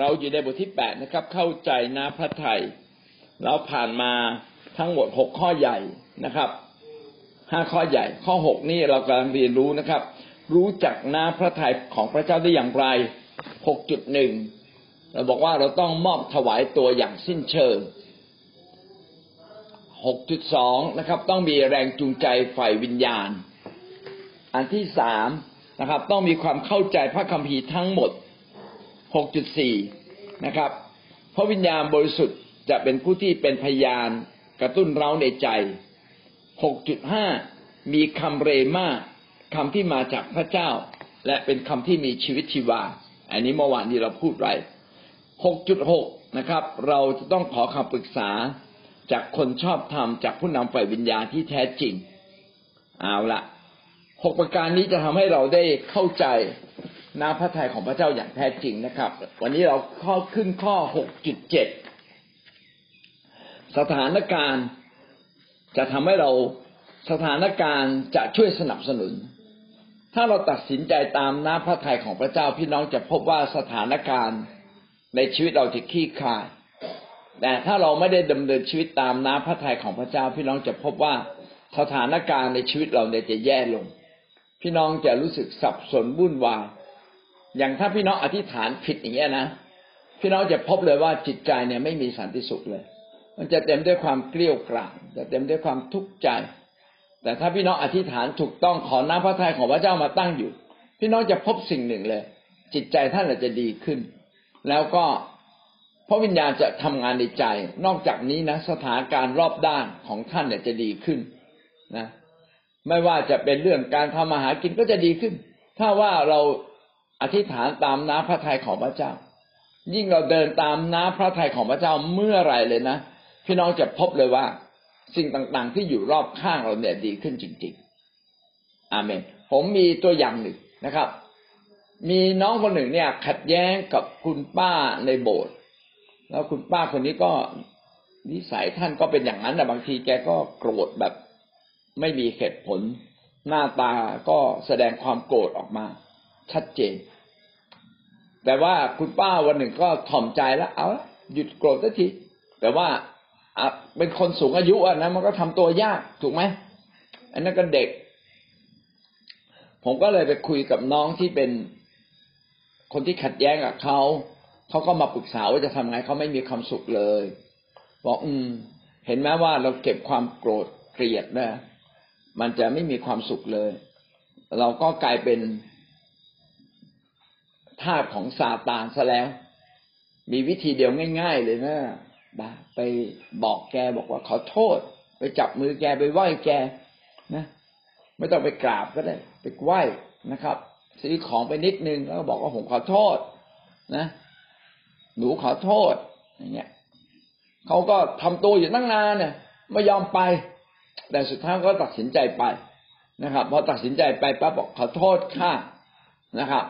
เราอยู่ในบทที่แปดนะครับ เข้าใจน้ำพระทัยเราผ่านมาทั้งหมดหกข้อใหญ่นะครับห้าข้อใหญ่ ข้อหกนี่เรากำลังเรียนรู้นะครับ รู้จักน้ำพระทัยของพระเจ้าได้อย่างไรหกจุดหนึ่งเราบอกว่าเราต้องมอบถวายตัวอย่างสิ้นเชิงหกจุดสองนะครับ ต้องมีแรงจูงใจฝ่ายวิญญาณ อันที่สามนะครับ ต้องมีความเข้าใจพระคัมภีร์ทั้งหมด6.4 นะครับพระวิญญาณบริสุทธิ์จะเป็นผู้ที่เป็นพยานกระตุ้นเราในใจ 6.5 มีคำเรมาคำที่มาจากพระเจ้า และเป็นคำที่มีชีวิตชีวา อันนี้เมื่อวานนี้เราพูดไว้ 6.6 นะครับ เราจะต้องขอคำปรึกษาจากคนชอบธรรมจากผู้นำฝ่ายวิญญาณที่แท้จริง เอาละหกประการนี้จะทำให้เราได้เข้าใจ น้ำพระทัยของพระเจ้าอย่างแท้จริงนะครับ วันนี้เราข้อขึ้นข้อหกจุดเจ็ดสถานการณ์จะทำให้เราสถานการณ์จะช่วยสนับสนุน ถ้าเราตัดสินใจตามน้ำพระทัยของพระเจ้าพี่น้องจะพบว่าสถานการณ์ในชีวิตเราจะขี้คาย แต่ถ้าเราไม่ได้ดำเนินชีวิตตามน้ำพระทัยของพระเจ้า พี่น้องจะพบว่าสถานการณ์ในชีวิตเราเนี่ยจะแย่ลง พี่น้องจะรู้สึกสับสนวุ่นวาย อย่างถ้าพี่น้องอธิษฐานผิดอย่างเงี้ยนะพี่น้องจะพบเลยว่าจิตใจเนี่ยไม่มีสันติสุขเลย มันจะเต็มด้วยความเกลี้ยกล่อมจะเต็มด้วยความทุกข์ใจ แต่ถ้าพี่น้องอธิษฐานถูกต้องขอน้ำพระทัยของพระเจ้ามาตั้งอยู่ พี่น้องจะพบสิ่งหนึ่งเลย จิตใจท่านจะดีขึ้น แล้วก็พระวิญญาณจะทำงานในใจ นอกจากนี้นะสถานการณ์รอบด้านของท่านเนี่ยจะดีขึ้นนะ ไม่ว่าจะเป็นเรื่องการทำมาหากินก็จะดีขึ้น ถ้าว่าเรา อธิษฐานตามน้ำพระทัยของพระเจ้า ยิ่งเราเดินตามน้ำพระทัยของพระเจ้าเมื่อไรเลยนะพี่น้องจะพบเลยว่า สิ่งต่างๆ ที่อยู่รอบข้างเราเนี่ยดีขึ้นจริง ๆ อาเมน ผมมีตัวอย่างหนึ่งนะครับ มีน้องคนหนึ่งเนี่ย ขัดแย้งกับคุณป้าในโบสถ์แล้วคุณป้าคนนี้ก็นิสัยท่านก็เป็นอย่างนั้นแต่บางทีแกก็โกรธแบบไม่มีเหตุผล หน้าตาก็แสดงความโกรธออกมา ชัดเจน แต่ว่าคุณป้าวันหนึ่งก็ถ่อมใจแล้ว เอาหยุดโกรธสักทีแต่ว่าเป็นคนสูงอายุอะนะมันก็ทำตัวยากถูกไหมอันนั้นก็เด็ก ผมก็เลยไปคุยกับน้องที่เป็นคนที่ขัดแย้งกับเขาเขาก็มาปรึกษาว่าจะทำไงเขาไม่มีความสุขเลยบอกอืม เห็นไหมว่าเราเก็บความโกรธเกลียดนะมันจะไม่มีความสุขเลย เราก็กลายเป็น ทาสของซาตานซะแล้ว มีวิธีเดียวง่าย ๆ เลยนะไปบอกแกบอกว่าขอโทษ ไปจับมือแกไปไหว้แกนะ ไม่ต้องไปกราบก็ได้ ไปไหว้นะครับ ซื้อของไปนิดนึงแล้วบอกว่าผมขอโทษ นะ หนูขอโทษอย่างเงี้ยเขาก็ทำตัวอยู่ตั้งนานเนี่ยไม่ยอมไป แต่สุดท้ายก็ตัดสินใจไปนะครับพอตัดสินใจไปปั๊บบอกขอโทษค่ะนะครับ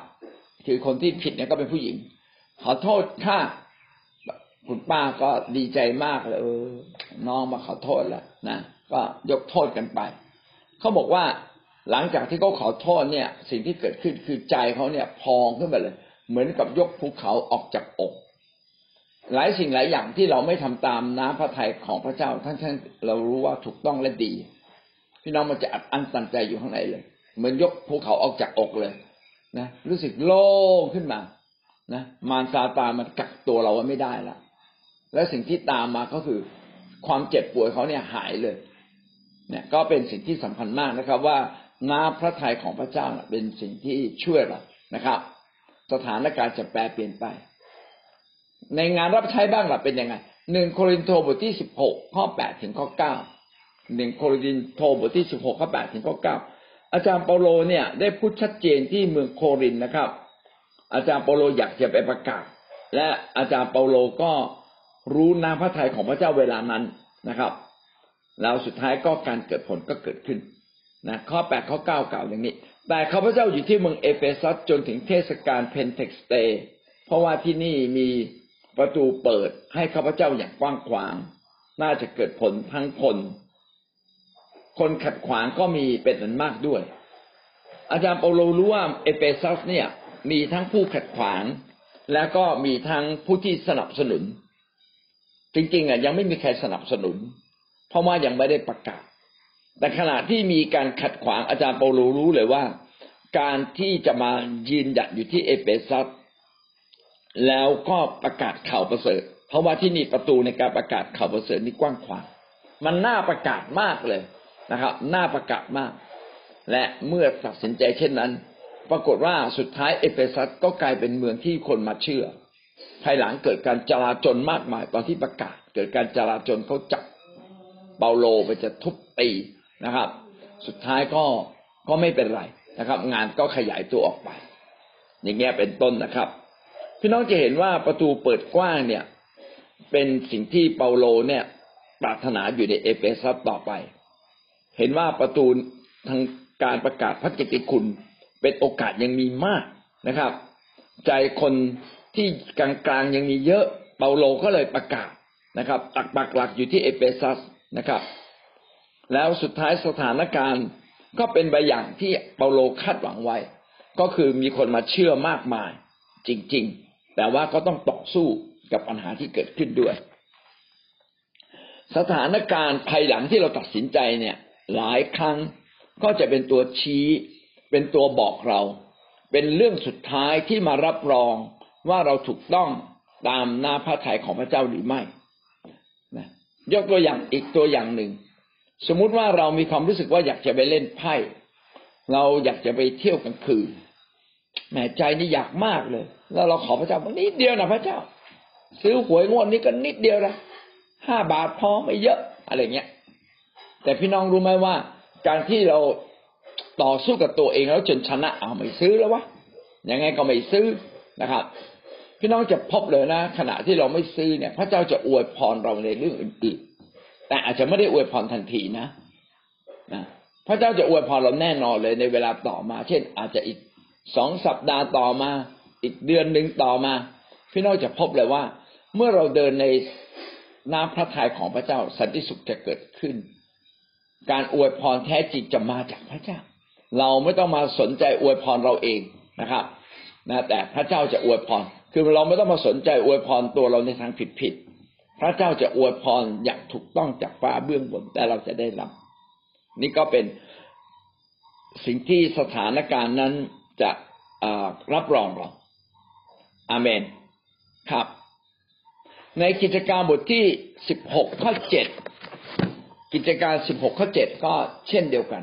คือคนที่ผิดเนี่ยก็เป็นผู้หญิง ขอโทษค่ะคุณป้าก็ดีใจมากเลยเออน้องมาขอโทษแล้วนะก็ยกโทษกันไปเขาบอกว่าหลังจากที่เขาขอโทษเนี่ย สิ่งที่เกิดขึ้นคือใจเขาเนี่ยพองขึ้นไปเลย เหมือนกับยกภูเขาออกจากอก หลายสิ่งหลายอย่างที่เราไม่ทำตามน้ำพระทัยของพระเจ้าท่านท่านเรารู้ว่าถูกต้องและดี พี่น้องมันจะอัดอั้นตันใจอยู่ข้างในเลย เหมือนยกภูเขาออกจากอกเลย นะรู้สึกโล่งขึ้นมานะมารซาตานมันกักตัวเราไว้ไม่ได้ละและสิ่งที่ตามมาก็คือความเจ็บป่วยเขาเนี่ยหายเลย เนี่ย ก็เป็นสิ่งที่สำคัญมากนะครับ ว่าน้ำพระทัยของพระเจ้าเป็นสิ่งที่ช่วยเรานะครับ สถานการณ์จะแปลเปลี่ยนไป ในงานรับใช้บ้างล่ะเป็นยังไงหนึ่งโครินโตบทที่สิบหกข้อแปดถึงข้อเก้าหนึ่งโครินโตบทที่สิบหกข้อแปดถึงข้อเก้า อาจารย์เปาโลเนี่ย ได้พูดชัดเจนที่เมืองโครินนะครับ อาจารย์เปาโลอยากจะไปประกาศ และอาจารย์เปาโลก็รู้น้ำพระทัยของพระเจ้าเวลานั้นนะครับแล้วสุดท้ายก็การเกิดผลก็เกิดขึ้นนะข้อแปดข้อเก้ากล่าวอย่างนี้ แต่ข้าพเจ้าอยู่ที่เมืองเอเฟซัสจนถึงเทศกาลเพนเทคอสต์เพราะว่าที่นี่มีประตูเปิดให้ข้าพเจ้าอย่างกว้างขวาง น่าจะเกิดผลทั้งคน คนขัดขวางก็มีเป็นอันมากด้วย อาจารย์เปาโลรู้ว่าเอเฟซัสเนี่ยมีทั้งผู้ขัดขวาง แล้วก็มีทั้งผู้ที่สนับสนุน จริงๆอะยังไม่มีใครสนับสนุน เพราะว่ายังไม่ได้ประกาศ แต่ขณะที่มีการขัดขวางอาจารย์เปาโลรู้เลยว่า การที่จะมายืนหยัดอยู่ที่เอเฟซัสแล้วก็ประกาศข่าวประเสริฐ เพราะว่าที่นี่ประตูในการประกาศข่าวประเสริฐนี่กว้างขวาง มันน่าประกาศมากเลย นะครับน่าประกาศมาก และเมื่อตัดสินใจเช่นนั้น ปรากฏว่าสุดท้ายเอเฟซัสก็กลายเป็นเมืองที่คนมาเชื่อ ภายหลังเกิดการจลาจลมากมาย ตอนที่ประกาศ เกิดการจลาจลเขาจับเปาโลไปจะทุบตีนะครับ สุดท้ายก็ก็ไม่เป็นไรนะครับ งานก็ขยายตัวออกไป อย่างเงี้ยเป็นต้นนะครับพี่น้องจะเห็นว่าประตูเปิดกว้างเนี่ย เป็นสิ่งที่เปาโลเนี่ย ปรารถนาอยู่ในเอเฟซัสต่อไป เห็นว่าประตูทางการประกาศพระกิตติคุณเป็นโอกาสยังมีมากนะครับ ใจคนที่กลางๆยังมีเยอะเปาโลก็เลยประกาศนะครับตักปักหลักอยู่ที่เอเฟซัสนะครับ แล้วสุดท้ายสถานการณ์ก็เป็นไปอย่างที่เปาโลคาดหวังไว้ ก็คือมีคนมาเชื่อมากมายจริง ๆ แต่ว่าก็ต้องต่อสู้กับปัญหาที่เกิดขึ้นด้วย สถานการณ์ภายหลังที่เราตัดสินใจเนี่ย หลายครั้งก็จะเป็นตัวชี้ เป็นตัวบอกเรา เป็นเรื่องสุดท้ายที่มารับรองว่าเราถูกต้องตามหน้าพระทัยของพระเจ้าหรือไม่นะยกตัวอย่างอีกตัวอย่างหนึ่ง สมมุติว่าเรามีความรู้สึกว่าอยากจะไปเล่นไพ่ เราอยากจะไปเที่ยวกลางคืนแหมใจนี่อยากมากเลย แล้วเราขอพระเจ้านิดเดียวนะพระเจ้า ซื้อหวยงวดนี้ก็นิดเดียวนะห้าบาทพอไม่เยอะอะไรเงี้ย แต่พี่น้องรู้ไหมว่า การที่เราต่อสู้กับตัวเองแล้วจนชนะเอาไม่ซื้อแล้ววะยังไงก็ไม่ซื้อนะครับ พี่น้องจะพบเลยนะ ขณะที่เราไม่ซื้อเนี่ย พระเจ้าจะอวยพรเราในเรื่องอื่นๆ แต่อาจจะไม่ได้อวยพรทันทีนะนะพระเจ้าจะอวยพรเราแน่นอนเลยในเวลาต่อมา เช่น อาจจะอีกสองสัปดาห์ต่อมา อีกเดือนหนึ่งต่อมา พี่น้องจะพบเลยว่า เมื่อเราเดินในน้ำพระทัยของพระเจ้าสันติสุขจะเกิดขึ้น การอวยพรแท้จริงจะมาจากพระเจ้า เราไม่ต้องมาสนใจอวยพรเราเองนะครับนะแต่พระเจ้าจะอวยพร คือเราไม่ต้องมาสนใจอวยพรตัวเราในทางผิดผิดพระเจ้าจะอวยพรอย่างถูกต้องจากฟ้าเบื้องบนแต่เราจะได้รับ นี่ก็เป็นสิ่งที่สถานการณ์นั้นจะรับรองเรา อาเมน ครับ ในกิจการบทที่สิบหกข้อเจ็ด กิจการสิบหกข้อเจ็ดก็เช่นเดียวกัน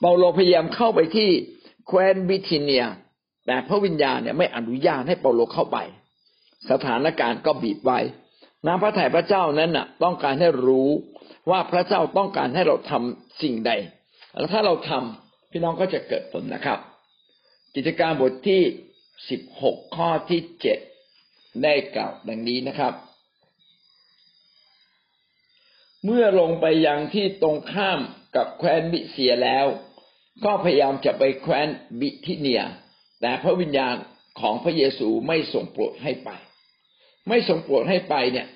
เปาโลพยายามเข้าไปที่แคว้นบิทิเนีย แต่พระวิญญาณเนี่ยไม่อนุญาตให้เปาโลเข้าไป สถานการณ์ก็บีบไว้น้ำพระทัยพระเจ้านั้นน่ะ ต้องการให้รู้ว่าพระเจ้าต้องการให้เราทำสิ่งใด แล้วถ้าเราทำพี่น้องก็จะเกิดผลนะครับ กิจการบทที่สิบหกข้อที่เจ็ดได้กล่าวดังนี้นะครับ เมื่อลงไปยังที่ตรงข้ามกับแคว้นบิเสียแล้ว ก็พยายามจะไปแคว้นบิทิเนีย แต่พระวิญญาณของพระเยซูไม่ส่งโปรดให้ไป ไม่ส่งโปรดให้ไปเนี่ย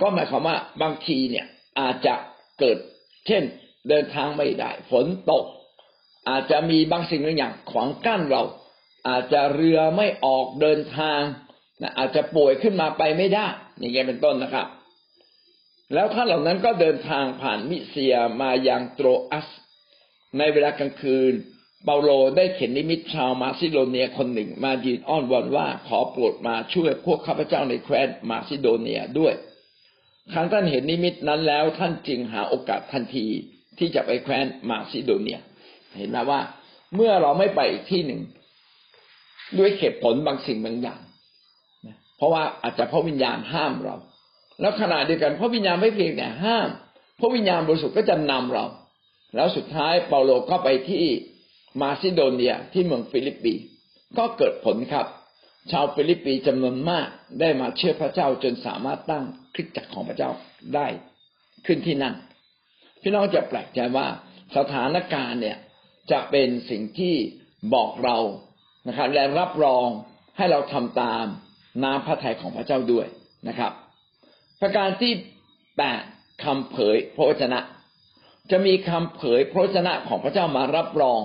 ก็หมายความว่าบางทีเนี่ยอาจจะเกิด เช่นเดินทางไม่ได้ ฝนตก อาจจะมีบางสิ่งบางอย่างขวางกั้นเรา อาจจะเรือไม่ออกเดินทางอาจจะป่วยขึ้นมาไปไม่ได้อย่างเงี้ยเป็นต้นนะครับ แล้วท่านเหล่านั้นก็เดินทางผ่านมิเซียมายังโตรอัส ในเวลากลางคืน เปาโลได้เข็นนิมิตชาวมาซิโดเนียคนหนึ่งมายืนอ้อนวอนว่าขอโปรดมาช่วยพวกข้าพเจ้าในแคว้นมาซิโดเนียด้วยครั้งท่านเห็นนิมิตนั้นแล้วท่านจึงหาโอกาสทันทีที่จะไปแคว้นมาซิโดเนีย เห็นไหมว่า เมื่อเราไม่ไปอีกที่หนึ่ง ด้วยเหตุผลบางสิ่งบางอย่างเพราะว่าอาจจะพระวิญญาณห้ามเรา แล้วขณะเดียวกันพระวิญญาณไม่เพียงแต่ห้าม พระวิญญาณบริสุทธิ์ก็จะนำเรา แล้วสุดท้ายเปาโลก็ไปที่มาซิโดเนียที่เมืองฟิลิปปีก็เกิดผลครับ ชาวฟิลิปปีจำนวนมากได้มาเชื่อพระเจ้าจนสามารถตั้งคริสตจักรของพระเจ้าได้ขึ้นที่นั่น พี่น้องจะแปลกใจว่าสถานการณ์เนี่ยจะเป็นสิ่งที่บอกเรานะครับและรับรองให้เราทำตามน้ำพระทัยของพระเจ้าด้วยนะครับ ประการที่แปดคำเผยพระวจนะ จะมีคำเผยพระวจนะของพระเจ้ามารับรอง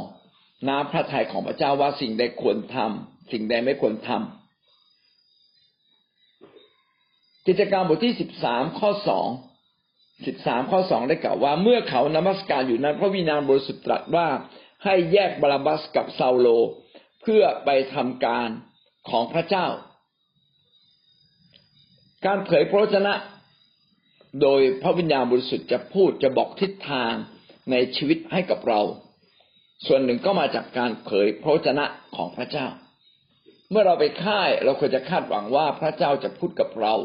น้ำพระทัยของพระเจ้าว่าสิ่งใดควรทำสิ่งใดไม่ควรทำกิจการบทที่สิบสามข้อสองสิบสามข้อสองได้กล่าวว่า เมื่อเขานมัสการอยู่นั้น พระวิญญาณบริสุทธิ์ตรัสว่าให้แยกบาราบัสกับซาโล เพื่อไปทำการของพระเจ้า การเผยพระวจนะ โดยพระวิญญาณบริสุทธิ์จะพูดจะบอกทิศทางในชีวิตให้กับเรา ส่วนหนึ่งก็มาจากการเผยพระวจนะของพระเจ้า เมื่อเราไปค่ายเราควรจะคาดหวังว่าพระเจ้าจะพูดกับเรา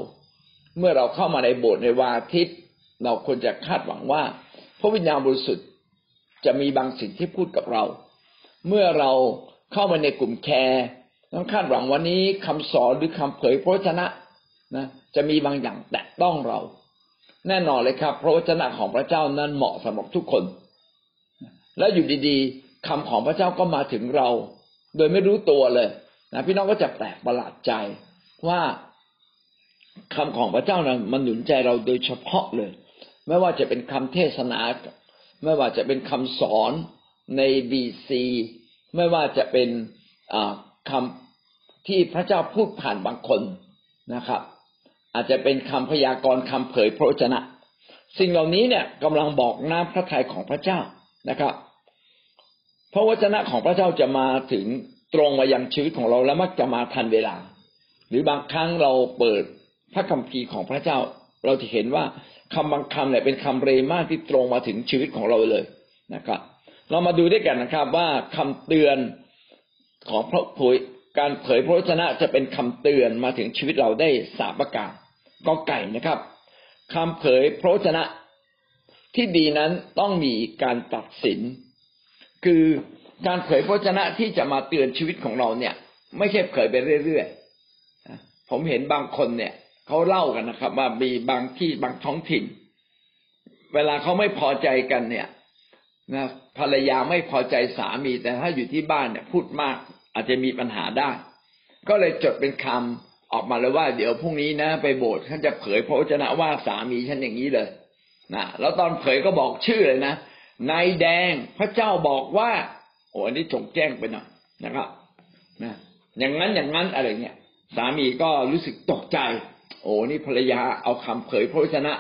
เมื่อเราเข้ามาในโบสถ์ในวาทิตย์เราควรจะคาดหวังว่า พระวิญญาณบริสุทธิ์จะมีบางสิ่งที่พูดกับเรา เมื่อเราเข้ามาในกลุ่มแคร์ต้องคาดหวังวันนี้คำสอนหรือคำเผยพระวจนะ นะจะมีบางอย่างแตะต้องเรา แน่นอนเลยครับพระวจนะของพระเจ้านั้นเหมาะสำหรับทุกคน แล้วอยู่ดีๆคำของพระเจ้าก็มาถึงเรา โดยไม่รู้ตัวเลยนะพี่น้องก็จะแปลกประหลาดใจว่าคำของพระเจ้านั้นมันหนุนใจเราโดยเฉพาะเลย ไม่ว่าจะเป็นคำเทศนา ไม่ว่าจะเป็นคำสอนในบีซีไม่ว่าจะเป็นคำที่พระเจ้าพูดผ่านบางคนนะครับ อาจจะเป็นคำพยากรณ์คำเผยพระวจนะ สิ่งเหล่านี้เนี่ยกำลังบอกน้ำพระทัยของพระเจ้านะครับ พระวจนะของพระเจ้าจะมาถึงตรงมายังชีวิตของเราและมักจะมาทันเวลา หรือบางครั้งเราเปิดพระคัมภีร์ของพระเจ้า เราจะเห็นว่าคำบางคำเนี่ยเป็นคำเรมาที่ตรงมาถึงชีวิตของเราเลยนะครับ เรามาดูด้วยกันนะครับว่าคำเตือนของพระเผยการเผยพระวจนะจะเป็นคำเตือนมาถึงชีวิตเราได้สาประการ ก็ไก่นะครับคำเผยพระวจนะที่ดีนั้นต้องมีการตัดสิน คือการเผยพระวจนะที่จะมาเตือนชีวิตของเราเนี่ย ไม่ใช่เผยไปเรื่อยๆผมเห็นบางคนเนี่ยเขาเล่ากันนะครับ ว่ามีบางที่บางท้องถิ่น เวลาเขาไม่พอใจกันเนี่ยนะภรรยาไม่พอใจสามีแต่ถ้าอยู่ที่บ้านเนี่ย พูดมากอาจจะมีปัญหาได้ ก็เลยจดเป็นคำ ออกมาเลยว่าเดี๋ยวพรุ่งนี้นะ ไปโบสถ์ท่านจะเผยพระวจนะว่าสามีฉันอย่างนี้เลยนะแล้วตอนเผยก็บอกชื่อเลยนะนายแดงพระเจ้าบอกว่าโอ้อันนี้จงแจ้งไปหน่อยนะครับนะอย่างนั้นอย่างนั้นอะไรเงี้ยสามีก็รู้สึกตกใจ โอ้นี่ภรรยาเอาคำเผยพระวจนะ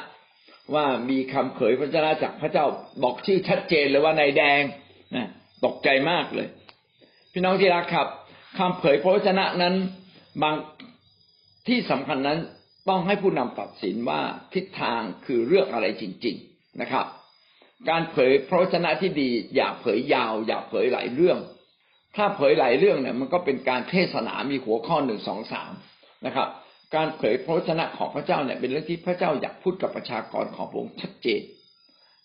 ว่ามีคำเผยพระวจนะจากพระเจ้าบอกชื่อชัดเจนเลยว่านายแดงนะตกใจมากเลย พี่น้องที่รักครับคำเผยพระวจนะนั้น บาง ที่สำคัญนั้นต้องให้ผู้นำตัดสินว่าทิศทางคือเรื่องอะไรจริง ๆนะครับ การเผยพระวจนะที่ดี อย่าเผยยาว อย่าเผยหลายเรื่อง ถ้าเผยหลายเรื่องเนี่ย มันก็เป็นการเทศนามีหัวข้อหนึ่งสองสามนะครับ การเผยพระวจนะของพระเจ้าเนี่ยเป็นเรื่องที่พระเจ้าอยากพูดกับประชากรของพระองค์ชัดเจน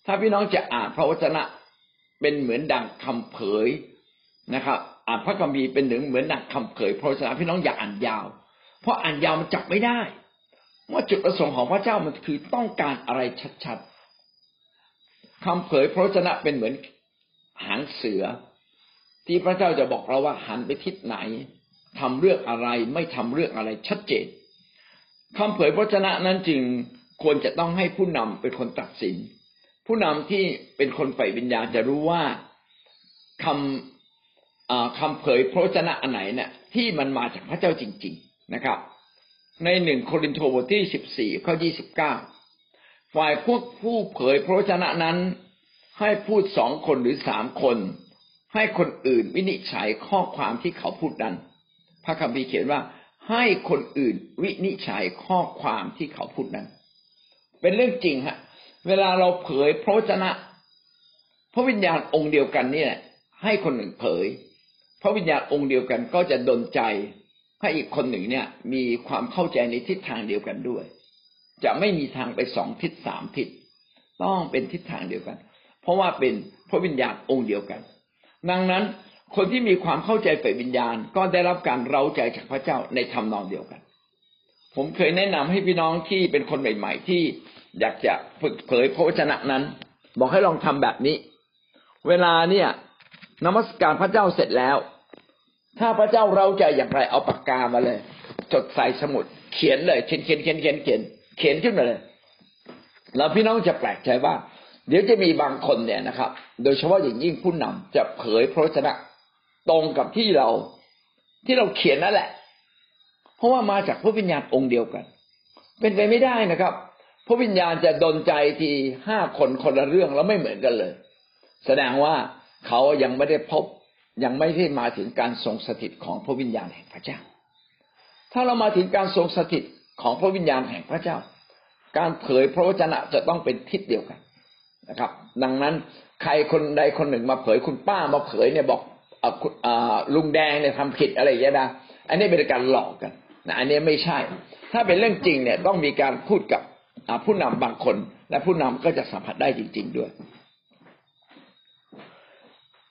ถ้าพี่น้องจะอ่านพระวจนะเป็นเหมือนดังคำเผยนะครับ อ่านพระคัมภีร์เป็นหนึ่งเหมือนดังคำเผยพระวจนะพี่น้องอย่าอ่านยาว เพราะอ่านยาวมันจับไม่ได้ว่าจุดประสงค์ของพระเจ้ามันคือต้องการอะไรชัดๆคำเผยพระวจนะเป็นเหมือนหางเสือ ที่พระเจ้าจะบอกเราว่าหันไปทิศไหนทำเรื่องอะไรไม่ทำเรื่องอะไรชัดเจนคำเผยพระชนะนั้นจึงควรจะต้องให้ผู้นำเป็นคนตัดสิน ผู้นำที่เป็นคนใฝ่วิญญาณจะรู้ว่าคำคำเผยพระชนะอันไหนเนี่ยที่มันมาจากพระเจ้าจริง ๆ นะครับ ในหนึ่งโครินธ์บทที่สิบสี่ข้อยี่สิบเก้าฝ่ายพวกผู้เผยพระชนะนั้น ให้พูดสองคนหรือสามคน ให้คนอื่นวินิจฉัยข้อความที่เขาพูดนั้น พระคัมภีร์เขียนว่า ให้คนอื่นวินิจฉัยข้อความที่เขาพูดนั้น เป็นเรื่องจริงฮะ เวลาเราเผยพระวจนะ พระวิญญาณองค์เดียวกันนี่แหละให้คนหนึ่งเผย พระวิญญาณองค์เดียวกันก็จะดลใจ ให้อีกคนหนึ่งเนี่ย มีความเข้าใจในทิศทางเดียวกันด้วย จะไม่มีทางไปสองทิศสามทิศต้องเป็นทิศทางเดียวกัน เพราะว่าเป็นพระวิญญาณองค์เดียวกัน ดังนั้นคนที่มีความเข้าใจฝ่ายวิญญาณก็ได้รับการเร้าใจจากพระเจ้าในทำนองเดียวกัน ผมเคยแนะนำให้พี่น้องที่เป็นคนใหม่ ๆ ที่อยากจะฝึกเผยพระวจนะนั้น บอกให้ลองทำแบบนี้ เวลาเนี่ยนมัสการพระเจ้าเสร็จแล้ว ถ้าพระเจ้าเราใจอย่างไรเอาปากกามาเลย จดใส่สมุด เขียนเลยเขียนเขียนเขียนเขียนเขียนเขียนขึ้นมาเลยแล้วพี่น้องจะแปลกใจว่า เดี๋ยวจะมีบางคนเนี่ยนะครับ โดยเฉพาะอย่างยิ่งผู้นำจะเผยพระวจนะตรงกับที่เรา ที่เราเขียนนั่นแหละ เพราะว่ามาจากพระวิญญาณองค์เดียวกัน เป็นไปไม่ได้นะครับ พระวิญญาณจะดนใจทีห้าคนคนละเรื่องแล้วไม่เหมือนกันเลย แสดงว่าเขายังไม่ได้พบ ยังไม่ได้มาถึงการทรงสถิตของพระวิญญาณแห่งพระเจ้า ถ้าเรามาถึงการทรงสถิตของพระวิญญาณแห่งพระเจ้า การเผยพระวจนะจะต้องเป็นทิศเดียวกันนะครับ ดังนั้นใครคนใดคนหนึ่งมาเผยคุณป้ามาเผยเนี่ยบอกลุงแดงเนี่ยทำผิดอะไรอย่างเงี้นะอันนี้เป็นการหลอกกันนะอันนี้ไม่ใช่ ถ้าเป็นเรื่องจริงเนี่ยต้องมีการพูดกับผู้นำบางคน และผู้นำก็จะสัมผัสได้จริง ๆ ด้วย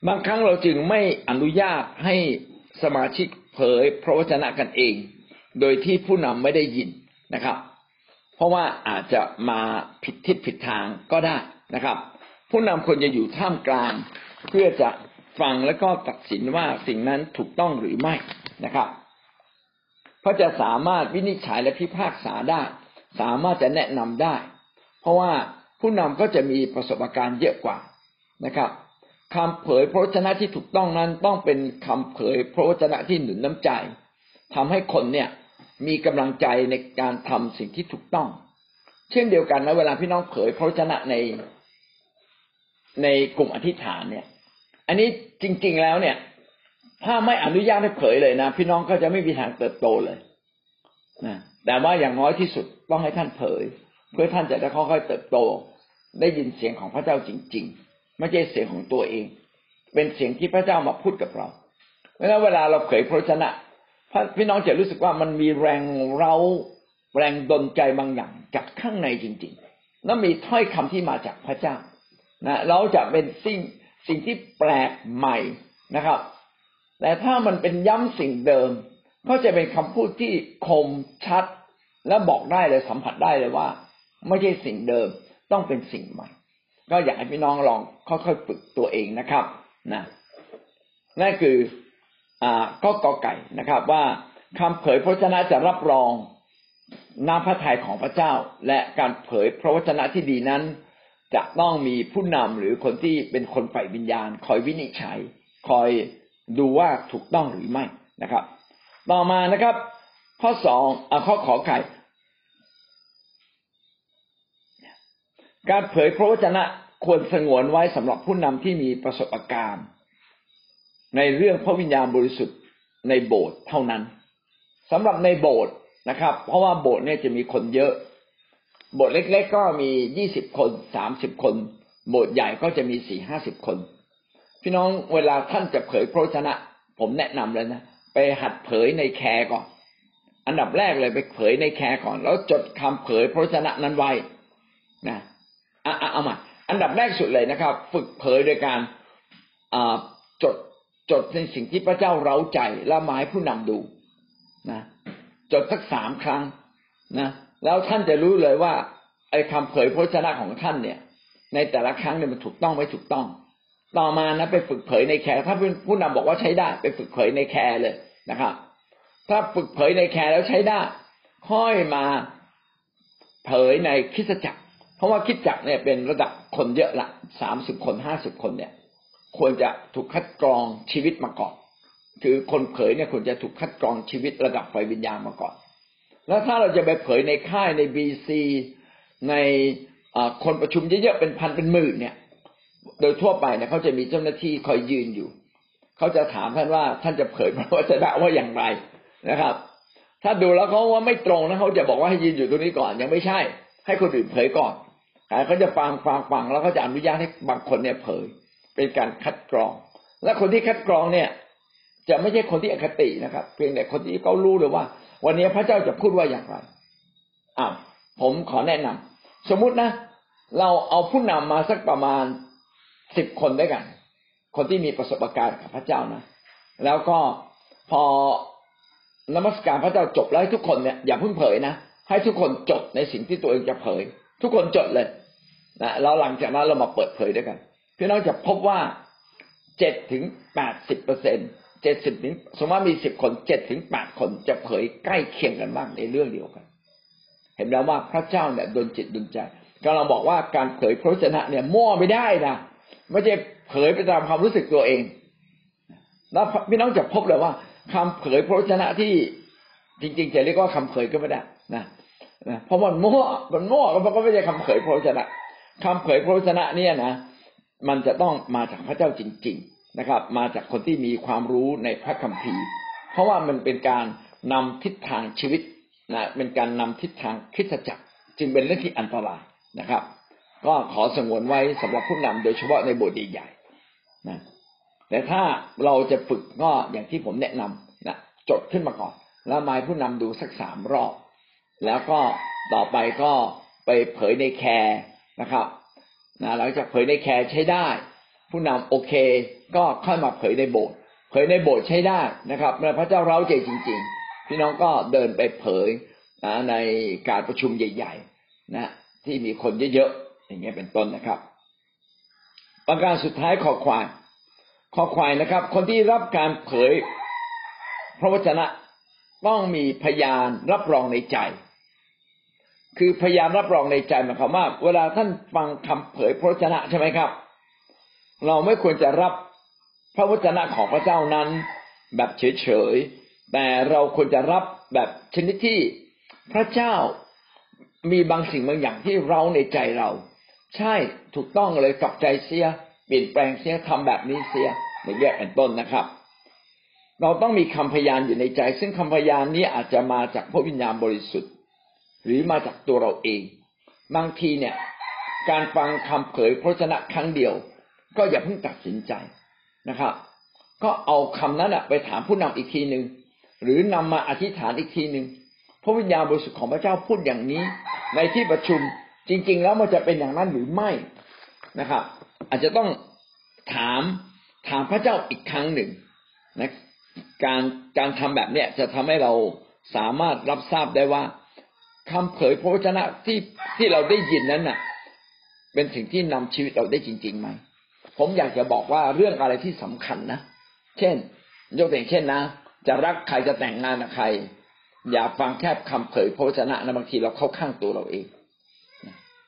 บางครั้งเราจึงไม่อนุญาตให้สมาชิกเผยพระวจนะกันเอง โดยที่ผู้นำไม่ได้ยินนะครับ เพราะว่าอาจจะมาผิดทิศผิดทางก็ได้นะครับ ผู้นำควรจะอยู่ท่ามกลาง เพื่อจะฟังแล้วก็ตัดสินว่าสิ่งนั้นถูกต้องหรือไม่นะครับเพราะจะสามารถวินิจฉัยและพิพากษาได้ สามารถจะแนะนำได้ เพราะว่าผู้นำก็จะมีประสบการณ์เยอะกว่านะครับ คำเผยพระวจนะที่ถูกต้องนั้น ต้องเป็นคำเผยพระวจนะที่หนุนน้ำใจทำให้คนเนี่ยมีกำลังใจในการทำสิ่งที่ถูกต้อง เช่นเดียวกันนะเวลาพี่น้องเผยพระวจนะในในกลุ่มอธิษฐานเนี่ย อันนี้จริง ๆแล้วเนี่ย ถ้าไม่อนุญาตให้เผยเลยนะ พี่น้องก็จะไม่มีทางเติบโตเลยนะแต่ว่าอย่างน้อยที่สุดต้องให้ท่านเผย เพื่อท่านจะได้ค่อยๆเติบโต ได้ยินเสียงของพระเจ้าจริง ๆ ไม่ใช่เสียงของตัวเอง เป็นเสียงที่พระเจ้ามาพูดกับเราเวลาเวลาเราเผยพระชนะพี่น้องจะรู้สึกว่ามันมีแรงเราแรงดลใจบางอย่างจากข้างในจริงๆ แล้วมีถ้อยคำที่มาจากพระเจ้านะเราจะเป็นสิ่งสิ่งที่แปลกใหม่นะครับ แต่ถ้ามันเป็นย้ำสิ่งเดิม ก็จะเป็นคำพูดที่คมชัด และบอกได้เลยสัมผัสได้เลยว่า ไม่ใช่สิ่งเดิมต้องเป็นสิ่งใหม่ ก็อยากให้พี่น้องลองค่อยๆฝึกตัวเองนะครับนะนั่นคืออ่าก็กอไก่นะครับ ว่าคำเผยพระวจนะจะรับรองน้ำพระทัยของพระเจ้า และการเผยพระวจนะที่ดีนั้น จะต้องมีผู้นำหรือคนที่เป็นคนฝ่ายวิญญาณ คอยวินิจฉัย คอยดูว่าถูกต้องหรือไม่นะครับ ต่อมานะครับ ข้อสองอข้อขอไข่ การเผยพระวจนะควรสงวนไว้สำหรับผู้นำที่มีประสบการณ์ ในเรื่องพระวิญญาณบริสุทธิ์ในโบสถ์เท่านั้นสำหรับในโบสถ์นะครับ เพราะว่าโบสถ์เนี่ยจะมีคนเยอะ โบทเล็ก ๆ ก็มียี่สิบคนสามสิบคน โบทใหญ่ก็จะมีสี่ห้าสิบคน พี่น้องเวลาท่านจะเผยพระชนะ ผมแนะนำเลยนะไปหัดเผยในแคร์ก่อน อันดับแรกเลยไปเผยในแคร์ก่อน แล้วจดคำเผยพระชนะนั้นไว้นะ เอามาอันดับแรกสุดเลยนะครับ ฝึกเผยโดยการจดจดในสิ่งที่พระเจ้าเร้าใจและให้ผู้นำดูนะจดสักสามครั้งนะแล้วท่านจะรู้เลยว่าไอ้คำเผยพระวจนะของท่านเนี่ย ในแต่ละครั้งเนี่ยมันถูกต้องไม่ถูกต้อง ต่อมานะไปฝึกเผยใน care ถ้าผู้นำบอกว่าใช้ได้ ไปฝึกเผยใน care เลยนะครับ ถ้าฝึกเผยใน care แล้วใช้ได้ ค่อยมาเผยในคิดจักร เพราะว่าคิดจักเนี่ยเป็นระดับคนเยอะละสามสิบคนห้าสิบคนเนี่ย ควรจะถูกคัดกรองชีวิตมาก่อน คือคนเผยเนี่ยควรจะถูกคัดกรองชีวิตระดับไฟวิญญาณมาก่อน แล้วถ้าเราจะไปเผยในค่ายในบีซีในคนประชุมเยอะๆเป็นพันเป็นหมื่นเนี่ย โดยทั่วไปเนี่ยเขาจะมีเจ้าหน้าที่คอยยืนอยู่เขาจะถามท่านว่าท่านจะเผยพระวจนะว่าอย่างไรนะครับ ถ้าดูแล้วเขาว่าไม่ตรงนะเขาจะบอกว่าให้ยืนอยู่ตรงนี้ก่อนยังไม่ใช่ ให้คนอื่นเผยก่อน เขาจะฟังฟังฟังแล้วเขาจะอนุญาตให้บางคนเนี่ยเผย เป็นการคัดกรอง และคนที่คัดกรองเนี่ย จะไม่ใช่คนที่อคตินะครับ เพียงแต่คนที่เขารู้เลยว่า วันนี้พระเจ้าจะพูดว่าอย่างไรอ่าผมขอแนะนำสมมุตินะ เราเอาผู้นำมาสักประมาณสิบคนด้วยกัน คนที่มีประสบการณ์กับพระเจ้านะแล้วก็พอนมัสการพระเจ้าจบแล้วให้ทุกคนเนี่ยอย่าเพิ่งเผยนะให้ทุกคนจดในสิ่งที่ตัวเองจะเผย ทุกคนจดเลยนะแล้วหลังจากนั้นเรามาเปิดเผยด้วยกันพี่น้องจะพบว่าเจ็ดถึงแปดสิบเปอร์เซ็นต์เจ็ดสิบถึงสมมติว่ามีสิบคนเจ็ดถึงแปดคนจะเผยใกล้เคียงกันบ้างในเรื่องเดียวกัน เห็นแล้วว่าพระเจ้าเนี่ยดนจิตดนใจกำลังบอกว่าการเผยพระชนะเนี่ยมั่วไม่ได้นะไม่ใช่เผยไปตามความรู้สึกตัวเอง แล้วพี่น้องจะพบเลยว่าคำเผยพระวจนะที่จริง ๆ จะเรียกว่าคำเผยก็ไม่ได้นะ นะเพราะมันมั่วมันมั่วมันก็ไม่ใช่คำเผยพระวจนะคำเผยพระวจนะเนี่ยนะมันจะต้องมาจากพระเจ้าจริง ๆนะครับ มาจากคนที่มีความรู้ในพระคัมภีร์ เพราะว่ามันเป็นการนำทิศทางชีวิตนะเป็นการนำทิศทางคริสตจักร จึงเป็นเรื่องที่อันตรายนะครับ ก็ขอสงวนไว้สำหรับผู้นำโดยเฉพาะในโบสถ์ใหญ่ๆนะแต่ถ้าเราจะฝึกก็อย่างที่ผมแนะนำนะจดขึ้นมาก่อน แล้วมาผู้นำดูสักสามรอบ แล้วก็ต่อไปก็ไปเผยในแคร์นะครับนะหลังจากเผยในแคร์ใช้ได้ ผู้นำโอเค ก็ค่อยมาเผยในโบสถ์เผยในโบสถ์ใช้ได้นะครับเมื่อพระเจ้าเร้าใจจริง ๆ พี่น้องก็เดินไปเผยนะในการประชุมใหญ่ ๆ นะ ที่มีคนเยอะๆอย่างเงี้ยเป็นต้นนะครับ ประการสุดท้ายขอควายขอควายนะครับ คนที่รับการเผยพระวจนะต้องมีพยานรับรองในใจ คือพยานรับรองในใจหมายความว่าเวลาท่านฟังคำเผยพระวจนะใช่ไหมครับ เราไม่ควรจะรับพระวจนะของพระเจ้านั้น แบบเฉยๆแต่เราควรจะรับแบบชนิดที่พระเจ้ามีบางสิ่งบางอย่างที่เราในใจเรา ใช่ถูกต้องเลยกลับใจเสียเปลี่ยนแปลงเสียทำแบบนี้เสียอย่างเงี้ยเป็นต้นนะครับ เราต้องมีคำพยานอยู่ในใจ ซึ่งคำพยานนี้อาจจะมาจากพระวิญญาณบริสุทธิ์ หรือมาจากตัวเราเอง บางทีเนี่ย การฟังคำเผยพระชนะครั้งเดียว ก็อย่าเพิ่งตัดสินใจนะครับ ก็เอาคำนั้นไปถามผู้นำอีกทีหนึ่งหรือนำมาอธิษฐานอีกทีหนึ่งพระวิญญาณบริสุทธิ์ของพระเจ้าพูดอย่างนี้ ในที่ประชุมจริง ๆ แล้วมันจะเป็นอย่างนั้นหรือไม่นะครับ อาจจะต้องถามถามพระเจ้าอีกครั้งหนึ่งนะการการทำแบบเนี้ยจะทำให้เราสามารถรับทราบได้ว่า คำเผยพระวจนะที่ที่เราได้ยินนั้นน่ะ เป็นสิ่งที่นำชีวิตเราได้จริงๆไหมผมอยากจะบอกว่าเรื่องอะไรที่สำคัญนะเช่น ยกตัวอย่างเช่นนะ จะรักใครจะแต่งงานกับใคร อย่าฟังแค่คำเผยพระวจนะนะบางทีเราเข้าข้างตัวเราเอง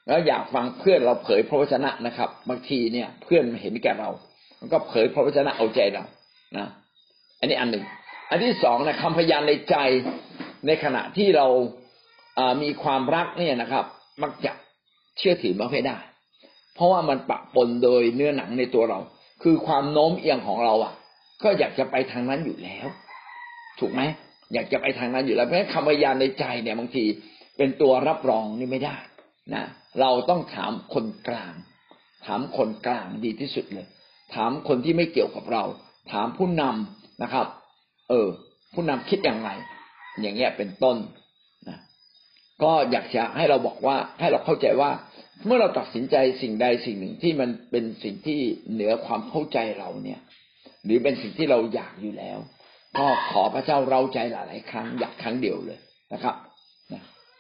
แล้วอยากฟังเพื่อนเราเผยพระวจนะนะครับ บางทีเนี่ย เพื่อนเห็นแก่เรา มันก็เผยพระวจนะเอาใจเรานะอันนี้อันหนึ่ง อันที่สองนะคำพยานในใจในขณะที่เรา มีความรักเนี่ยนะครับ มักจะเชื่อถือไม่ได้ เพราะว่ามันปะปนโดยเนื้อหนังในตัวเรา คือความโน้มเอียงของเราอะ ก็อยากจะไปทางนั้นอยู่แล้ว ถูกไหมอยากจะไปทางนั้นอยู่แล้วเพราะฉะนั้นคำพยานในใจเนี่ยบางทีเป็นตัวรับรองนี่ไม่ได้นะเราต้องถามคนกลาง ถามคนกลางดีที่สุดเลย ถามคนที่ไม่เกี่ยวกับเรา ถามผู้นำนะครับ เออ ผู้นำคิดอย่างไร อย่างเงี้ยเป็นต้น ก็อยากจะให้เราบอกว่าให้เราเข้าใจว่า เมื่อเราตัดสินใจสิ่งใดสิ่งหนึ่งที่มันเป็นสิ่งที่เหนือความเข้าใจเราเนี่ย หรือเป็นสิ่งที่เราอยากอยู่แล้ว ก็ขอพระเจ้าเราใจหลาย ๆ ครั้งอยากครั้งเดียวเลยนะครับ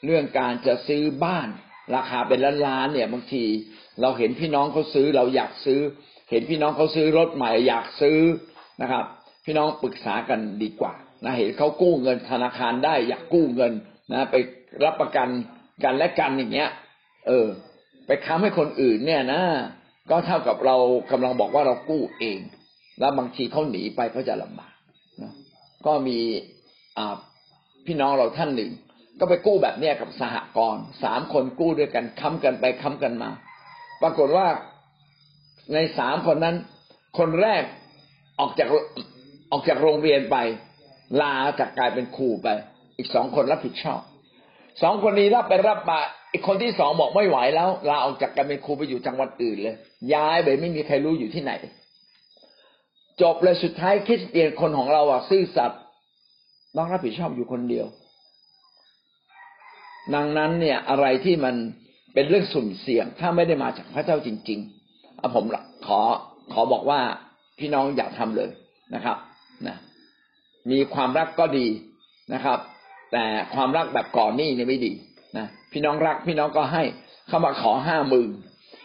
เรื่องการจะซื้อบ้านราคาเป็นล้านล้านเนี่ยบางทีเราเห็นพี่น้องเขาซื้อเราอยากซื้อ เห็นพี่น้องเขาซื้อรถใหม่อยากซื้อนะครับ พี่น้องปรึกษากันดีกว่านะเห็นเขากู้เงินธนาคารได้อยากกู้เงิน นะไปรับประกันกันและกันอย่างเงี้ย เออ ไปค้ำให้คนอื่นเนี่ยนะ ก็เท่ากับเรากำลังบอกว่าเรากู้เอง แล้วบางทีเขาหนีไปเขาจะลำบากนะก็มีอ่าพี่น้องเราท่านหนึ่ง ก็ไปกู้แบบเนี้ยกับสหกรณ์สามคนกู้ด้วยกันค้ำกันไปค้ำกันมา ปรากฏว่าในสามคนนั้น คนแรกออกจากออกจากโรงเรียนไป ลาจากกลายเป็นครูไป อีกสองคนรับผิดชอบสองคนนี้รับไปรับมาอีกคนที่สองบอกไม่ไหวแล้วลาออกจากการเป็นครูไปอยู่จังหวัดอื่นเลย ย้ายไปไม่มีใครรู้อยู่ที่ไหน จบเลยสุดท้ายคริสเตียนคนของเราอะซื่อสัตย์ต้องรับผิดชอบอยู่คนเดียว ดังนั้นเนี่ยอะไรที่มันเป็นเรื่องสุ่มเสี่ยง ถ้าไม่ได้มาจากพระเจ้าจริงๆอผมขอขอบอกว่าพี่น้องอย่าทำเลยนะครับนะมีความรักก็ดีนะครับ แต่ความรักแบบก่อนหนี้นี่ไม่ดีนะพี่น้องรักพี่น้องก็ให้เขามาขอห้าหมื่น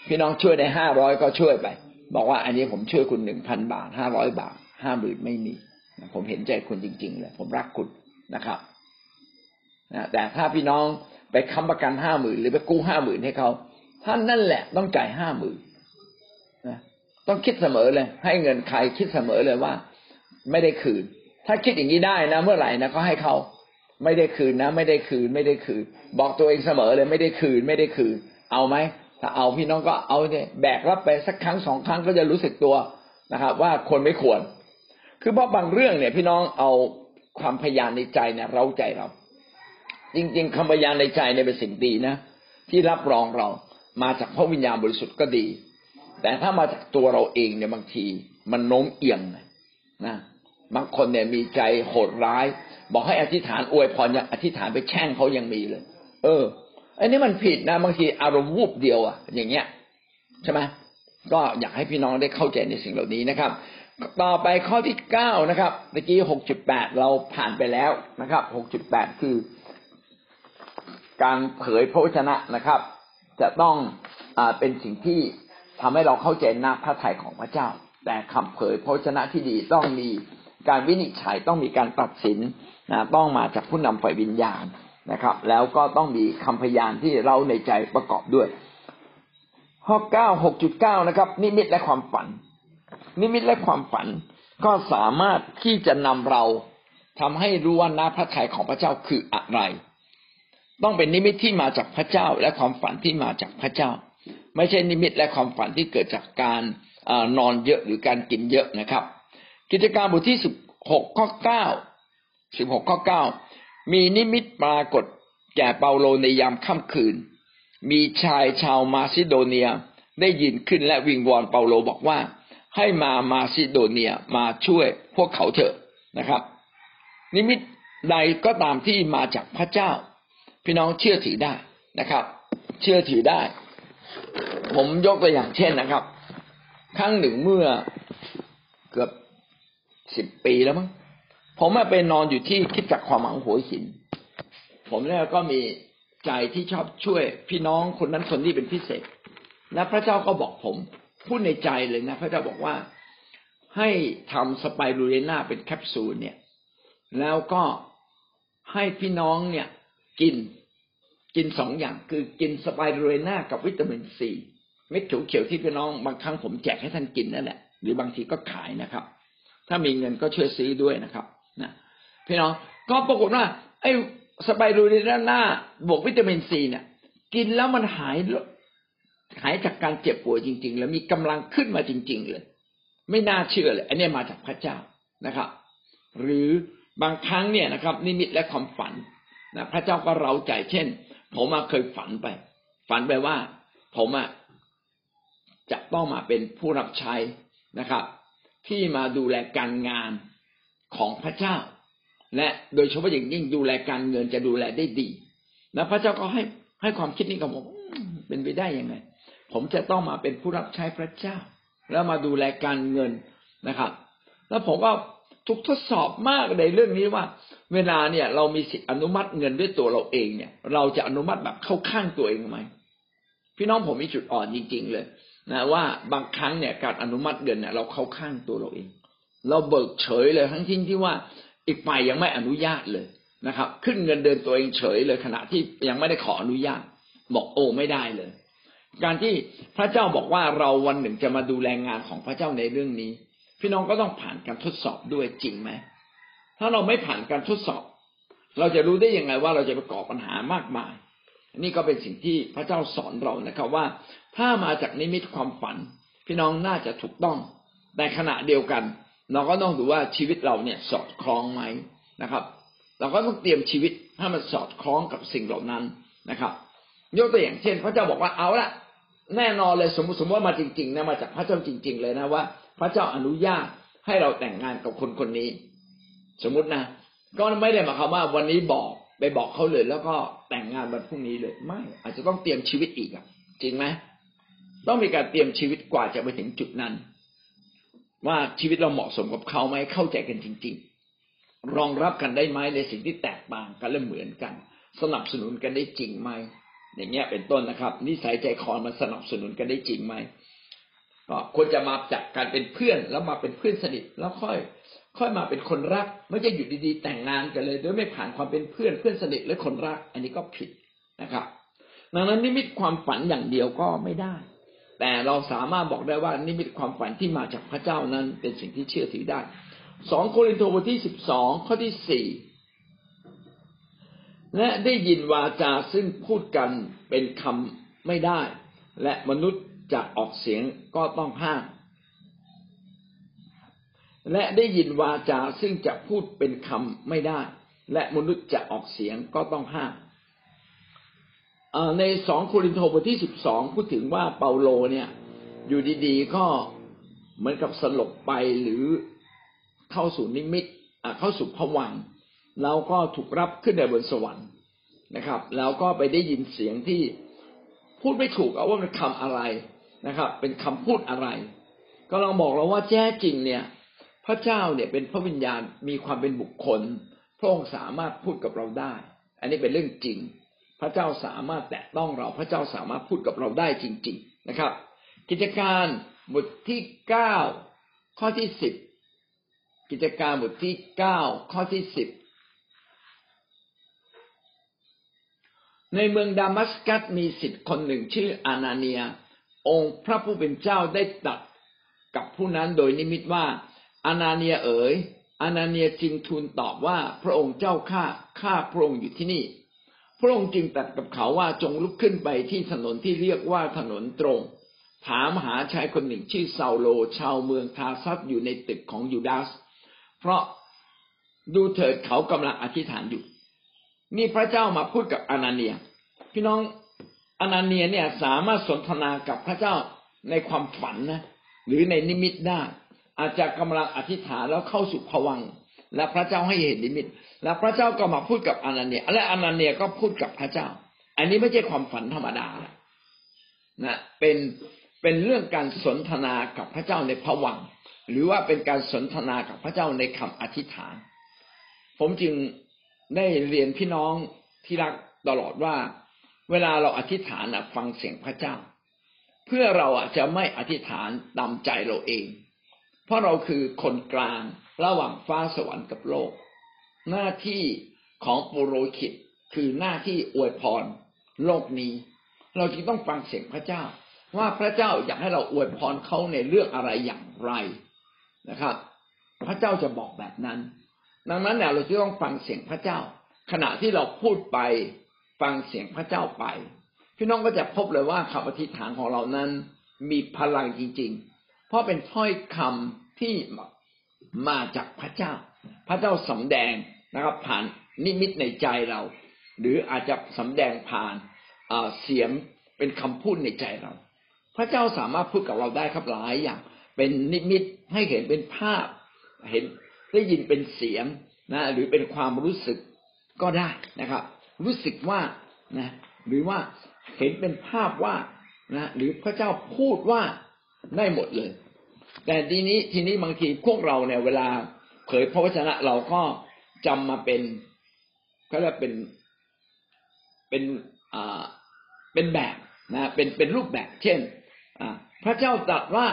พี่น้องช่วยได้ห้าร้อยก็ช่วยไป บอกว่าอันนี้ผมช่วยคุณหนึ่งพันบาทห้าร้อยบาทห้าหมื่นไม่มีผมเห็นใจคุณจริง ๆ เลย ผมรักคุณนะครับนะแต่ถ้าพี่น้องไปค้ำประกันห้าหมื่นหรือไปกู้ห้าหมื่นให้เขาท่านนั่นแหละต้องจ่ายห้าหมื่นนะต้องคิดเสมอเลย ให้เงินใครคิดเสมอเลยว่า ไม่ได้คืน ถ้าคิดอย่างนี้ได้นะ เมื่อไหร่นะก็ให้เขา ไม่ได้คืนนะ ไม่ได้คืน ไม่ได้คืน บอกตัวเองเสมอเลย ไม่ได้คืน ไม่ได้คืน เอาไหมถ้าเอาพี่น้องก็เอาเนี่ยแบกรับไปสักครั้งสองครั้งก็จะรู้สึกตัวนะครับ ว่าคนไม่ควร คือเพราะบางเรื่องเนี่ย พี่น้องเอาความพยานในใจเนี่ยเราใจเรา จริง ๆคำพยานในใจเนี่ยเป็นสิ่งดีนะที่รับรองเรามาจากพระวิญญาณบริสุทธิ์ก็ดี แต่ถ้ามาจากตัวเราเองเนี่ยบางทีมันโน้มเอียงนะบางคนเนี่ยมีใจโหดร้าย บอกให้อธิษฐานอวยพรยังอธิษฐานไปแช่งเขายังมีเลย เอออันนี้มันผิดนะบางทีอารมณ์วูบเดียวอะอย่างเงี้ยใช่ไหมก็อยากให้พี่น้องได้เข้าใจในสิ่งเหล่านี้นะครับ ต่อไปข้อที่เก้านะครับเมื่อกี้หกจุดแปดเราผ่านไปแล้วนะครับหกจุดแปดคือ การเผยพระวจนะนะครับ จะต้องอเป็นสิ่งที่ทำให้เราเข้าใจหน้าพระทัยของพระเจ้า แต่คำเผยพระวจนะที่ดีต้องมีการวินิจฉัยต้องมีการตัดสิน ต้องมาจากผู้นำฝ่ายวิญญาณนะครับ แล้วก็ต้องมีคำพยานที่เราในใจประกอบด้วย ข้อเก้าหกจุดเก้านะครับ นิมิตและความฝัน นิมิตและความฝันก็สามารถที่จะนำเราทำให้รู้ว่าน้าพระทัยของพระเจ้าคืออะไร ต้องเป็นนิมิตที่มาจากพระเจ้าและความฝันที่มาจากพระเจ้า ไม่ใช่นิมิตและความฝันที่เกิดจากการนอนเยอะหรือการกินเยอะนะครับ กิจการบทที่สิบหกข้อเก้า สิบหกข้อเก้ามีนิมิตปรากฏแก่เปาโลในยามค่ำคืน มีชายชาวมาซิโดเนียได้ยินขึ้นและวิงวอนเปาโลบอกว่า ให้มามาซิโดเนียมาช่วยพวกเขาเถอะนะครับ นิมิตใดก็ตามที่มาจากพระเจ้า พี่น้องเชื่อถือได้นะครับ เชื่อถือได้ ผมยกตัวอย่างเช่นนะครับ ครั้งหนึ่งเมื่อเกือบสิบปีแล้วมั้ง ผมมาไปนอนอยู่ที่คิดจักความหวังหัวหิน ผมเนี่ยก็มีใจที่ชอบช่วย พี่น้องคนนั้นคนนี้เป็นพิเศษ และพระเจ้าก็บอกผม พูดในใจเลยนะ พระเจ้าบอกว่าให้ทำสไปรูเลนาเป็นแคปซูลเนี่ย แล้วก็ให้พี่น้องเนี่ย กินกินสองอย่างคือกินสไปรูเลนากับวิตามินซีเม็ดเขียวๆที่พี่น้องบางครั้งผมแจกให้ท่านกินนั่นแหละหรือบางทีก็ขายนะครับ ถ้ามีเงินก็ช่วยซื้อด้วยนะครับ นะพี่น้องก็ปรากฏว่าไอ้สไปรูลิน่าบวกวิตามินซีเนี่ย กินแล้วมันหายหายจากการเจ็บป่วยจริง ๆ แล้วมีกำลังขึ้นมาจริง ๆ เลย ไม่น่าเชื่อเลย อันนี้มาจากพระเจ้านะครับ หรือบางครั้งเนี่ยนะครับ นิมิตและความฝันนะพระเจ้าก็เราใจเช่น ผมเคยฝันไป ฝันไปว่า ผมอะจะต้องมาเป็นผู้รับใช้นะครับ ที่มาดูแลการงาน ของพระเจ้า และโดยเฉพาะอย่างยิ่งดูแลการเงินจะดูแลได้ดี แล้วพระเจ้าก็ให้ให้ความคิดนี้กับผมเป็นไปได้ยังไง ผมจะต้องมาเป็นผู้รับใช้พระเจ้า แล้วมาดูแลการเงินนะครับ แล้วผมก็ทุกทดสอบมากในเรื่องนี้ว่า เวลาเนี่ยเรามีสิทธิอนุมัติเงินด้วยตัวเราเองเนี่ย เราจะอนุมัติแบบเข้าข้างตัวเองไหมพี่น้องผมมีจุดอ่อนจริง ๆ เลย นะว่าบางครั้งเนี่ยการอนุมัติเงินเนี่ยเราเข้าข้างตัวเราเอง เราเบิกเฉยเลยทั้งที่ที่ว่าอีกฝ่ายยังไม่อนุญาตเลยนะครับ ขึ้นเงินเดือนตัวเองเฉยเลยขณะที่ยังไม่ได้ขออนุญาต บอกโอ้ไม่ได้เลย การที่พระเจ้าบอกว่าเราวันหนึ่งจะมาดูแลงานของพระเจ้าในเรื่องนี้ พี่น้องก็ต้องผ่านการทดสอบด้วยจริงไหมถ้าเราไม่ผ่านการทดสอบ เราจะรู้ได้ยังไงว่าเราจะประกอบปัญหามากมาย นี่ก็เป็นสิ่งที่พระเจ้าสอนเรานะครับว่า ถ้ามาจากนิมิตความฝัน พี่น้องน่าจะถูกต้องแต่ขณะเดียวกัน เราก็ต้องดูว่าชีวิตเราเนี่ยสอดคล้องไหมนะครับ เราก็ต้องเตรียมชีวิตให้มันสอดคล้องกับสิ่งเหล่านั้นนะครับ ยกตัวอย่างเช่น พระเจ้าบอกว่าเอาละแน่นอนเลยสมมติสมมติว่ามาจริงๆนะมาจากพระเจ้าจริง ๆ เลยนะว่า พระเจ้าอนุญาตให้เราแต่งงานกับคนคนนี้ สมมตินะก็ไม่ได้หมายความว่าวันนี้บอกไปบอกเขาเลย แล้วก็แต่งงานวันพรุ่งนี้เลยไม่ อาจจะต้องเตรียมชีวิตอีกอะจริงไหมต้องมีการเตรียมชีวิตกว่าจะไปถึงจุดนั้น ว่าชีวิตเราเหมาะสมกับเขาไหมเข้าใจกันจริง ๆ รองรับกันได้ไหมในสิ่งที่แตกต่างกันและเหมือนกัน สนับสนุนกันได้จริงไหมอย่างเงี้ยเป็นต้นนะครับ นิสัยใจคอมันสนับสนุนกันได้จริงไหมก็ควรจะมาจากการเป็นเพื่อนแล้วมาเป็นเพื่อนสนิทแล้วค่อย ค่อยมาเป็นคนรักไม่ใช่อยู่ดีๆ แต่งงานกันเลย โดยไม่ผ่านความเป็นเพื่อนเพื่อนสนิทและคนรัก อันนี้ก็ผิดนะครับ ดังนั้นนิมิตความฝันอย่างเดียวก็ไม่ได้ แต่เราสามารถบอกได้ว่านิมิตความฝันที่มาจากพระเจ้านั้นเป็นสิ่งที่เชื่อถือได้สองโครินธ์บทที่สิบสองข้อที่สี่และได้ยินวาจาซึ่งพูดกันเป็นคำไม่ได้ และมนุษย์จะออกเสียงก็ต้องห้ามและได้ยินวาจาซึ่งจะพูดเป็นคำไม่ได้ และมนุษย์จะออกเสียงก็ต้องห้าม ในสองโครินธ์บทที่สิบสองพูดถึงว่าเปาโลเนี่ย อยู่ดีๆก็เหมือนกับสลบไปหรือเข้าสู่นิมิตเข้าสู่ผวังเราก็ถูกรับขึ้นในบนสวรรค์นะครับ แล้วก็ไปได้ยินเสียงที่พูดไม่ถูกเอาว่าเป็นคำอะไรนะครับ เป็นคำพูดอะไร ก็ลองบอกเราว่าแท้จริงเนี่ย พระเจ้าเนี่ยเป็นพระวิญญาณมีความเป็นบุคคล พระองค์สามารถพูดกับเราได้ อันนี้เป็นเรื่องจริง พระเจ้าสามารถแตะต้องเรา พระเจ้าสามารถพูดกับเราได้จริง ๆนะครับ กิจการบทที่เก้าข้อที่สิบกิจการบทที่เก้าข้อที่สิบในเมืองดามัสกัสมีสิทธิ์คนหนึ่งชื่ออานาเนีย องค์พระผู้เป็นเจ้าได้ตัดกับผู้นั้นโดยนิมิตว่า อานาเนียเอ๋ยอานาเนียจึงทูลตอบว่าพระองค์เจ้าข้าข้าพระองค์อยู่ที่นี่ พระองค์จึงตัดกับเขาว่าจงลุกขึ้นไปที่ถนนที่เรียกว่าถนนตรง ถามหาชายคนหนึ่งชื่อซาโล ชาวเมืองทาซัสอยู่ในตึกของยูดาส เพราะดูเถิดเขากำลังอธิษฐานอยู่ นี่พระเจ้ามาพูดกับอนาเนีย พี่น้องอนาเนียเนี่ยสามารถสนทนากับพระเจ้าในความฝันนะหรือในนิมิตได้อาจจะกำลังอธิษฐานแล้วเข้าสู่ภวัง และพระเจ้าให้เห็นนิมิต แล้วพระเจ้าก็มาพูดกับอนาเนีย และอนาเนียก็พูดกับพระเจ้า อันนี้ไม่ใช่ความฝันธรรมดานะเป็นเป็นเรื่องการสนทนากับพระเจ้าในภวัง หรือว่าเป็นการสนทนากับพระเจ้าในคำอธิษฐาน ผมจึงได้เรียนพี่น้องที่รักตลอดว่า เวลาเราอธิษฐานฟังเสียงพระเจ้า เพื่อเราจะไม่อธิษฐานตามใจเราเอง เพราะเราคือคนกลางระหว่างฟ้าสวรรค์กับโลก หน้าที่ของปุโรหิตคือหน้าที่อวยพรโลกนี้ เราจึงต้องฟังเสียงพระเจ้า ว่าพระเจ้าอยากให้เราอวยพรเขาในเรื่องอะไรอย่างไรนะครับ พระเจ้าจะบอกแบบนั้น ดังนั้นเนี่ยเราจะต้องฟังเสียงพระเจ้า ขณะที่เราพูดไปฟังเสียงพระเจ้าไป พี่น้องก็จะพบเลยว่าคำอธิษฐานของเรานั้นมีพลังจริง ๆ ราะเป็นถ้อยคำที่มาจากพระเจ้า พระเจ้าสำแดงนะครับ ผ่านนิมิตในใจเรา หรืออาจจะสำแดงผ่านเสียงเป็นคำพูดในใจเรา พระเจ้าสามารถพูดกับเราได้ครับหลายอย่าง เป็นนิมิตให้เห็นเป็นภาพ เห็นได้ยินเป็นเสียงนะ หรือเป็นความรู้สึกก็ได้นะครับ รู้สึกว่านะหรือว่าเห็นเป็นภาพว่านะหรือพระเจ้าพูดว่าได้หมดเลย แต่ทีนี้ทีนี้บางทีพวกเราเนี่ย เวลาเผยพระวจนะเราก็จำมาเป็นก็เรียกเป็นเป็นอ่าเป็นแบบนะเป็นเป็นรูปแบบ เช่น อ่า พระเจ้าตรัสว่า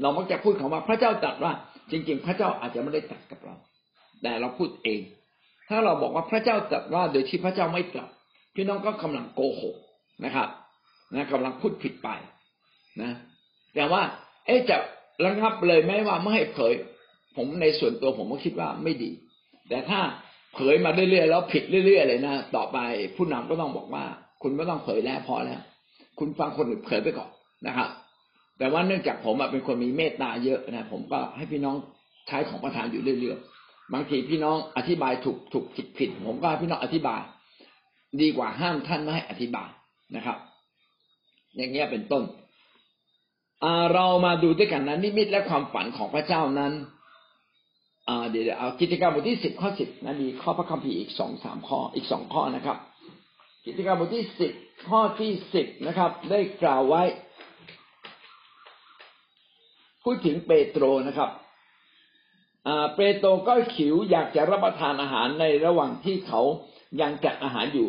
เรามักจะพูดคำว่าพระเจ้าตรัสว่า จริง ๆ พระเจ้าอาจจะไม่ได้ตรัสกับเรา แต่เราพูดเอง ถ้าเราบอกว่าพระเจ้าตรัสว่าโดยที่พระเจ้าไม่ตรัสพี่น้องก็กำลังโกหกนะครับ นะกำลังพูดผิดไปนะ แต่ว่า เอ๊จะ ระงับเลยไหมว่าไม่ให้เผย ผมในส่วนตัวผมก็คิดว่าไม่ดี แต่ถ้าเผยมาเรื่อยๆแล้วผิดเรื่อยๆเลยนะต่อไปผู้นำก็ต้องบอกว่า คุณไม่ต้องเผยแล้วพอแล้ว คุณฟังคนอื่นเผยไปก่อนนะครับแต่ว่าเนื่องจากผมเป็นคนมีเมตตาเยอะนะผมก็ให้พี่น้องใช้ของประธานอยู่เรื่อยๆบางทีพี่น้องอธิบายถูกถูกผิดผิด ผมก็ให้พี่น้องอธิบาย ดีกว่าห้ามท่านไม่ให้อธิบายนะครับ อย่างเงี้ยเป็นต้น เรามาดูด้วยกันนะนิมิตและความฝันของพระเจ้านั้นเดี๋ยวเอากิจกรรมบทที่สิบข้อสิบนะมีข้อพระคัมภีร์อีกสองสามข้ออีกสองข้อนะครับ กิจกรรมบทที่สิบข้อที่สิบนะครับ ได้กล่าวไว้ พูดถึงเปโตรนะครับเปโตรก็ขิวอยากจะรับประทานอาหารในระหว่างที่เขายังจัดอาหารอยู่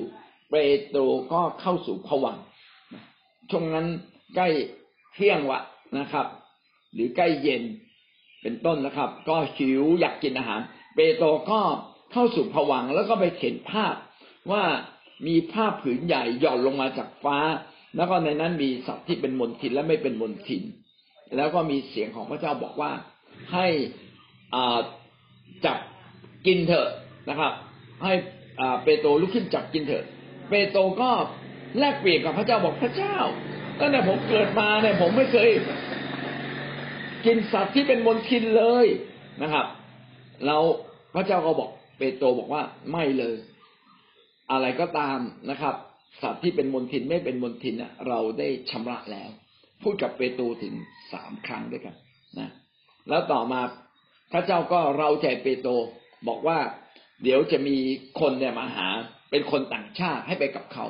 เปโตรก็เข้าสู่ผวังช่วงนั้นใกล้ เที่ยงวะนะครับ หรือใกล้เย็นเป็นต้นนะครับ ก็หิวอยากกินอาหาร เปโตรก็เข้าสู่ผวังแล้วก็ไปเห็นภาพว่ามีผ้าผืนใหญ่หย่อนลงมาจากฟ้า แล้วก็ในนั้นมีสัตว์ที่เป็นมนทินและไม่เป็นมนทิน แล้วก็มีเสียงของพระเจ้าบอกว่าให้จับกินเถอะนะครับ ให้เปโตรลุกขึ้นจับกินเถอะ เปโตรก็แลกเปลี่ยนกับพระเจ้าบอกพระเจ้า ตั้งแต่ผมเกิดมาเนี่ยผมไม่เคย กินสัตว์ที่เป็นมลทินเลยนะครับแล้วพระเจ้าก็บอกเปโตรบอกว่าไม่เลย อะไรก็ตามนะครับ สัตว์ที่เป็นมลทินไม่เป็นมลทินเราได้ชำระแล้ว พูดกับเปโตรถึงสามครั้งด้วยกันนะแล้วต่อมาพระเจ้าก็เราใจเปโตรบอกว่า เดี๋ยวจะมีคนเนี่ยมาหา เป็นคนต่างชาติให้ไปกับเขา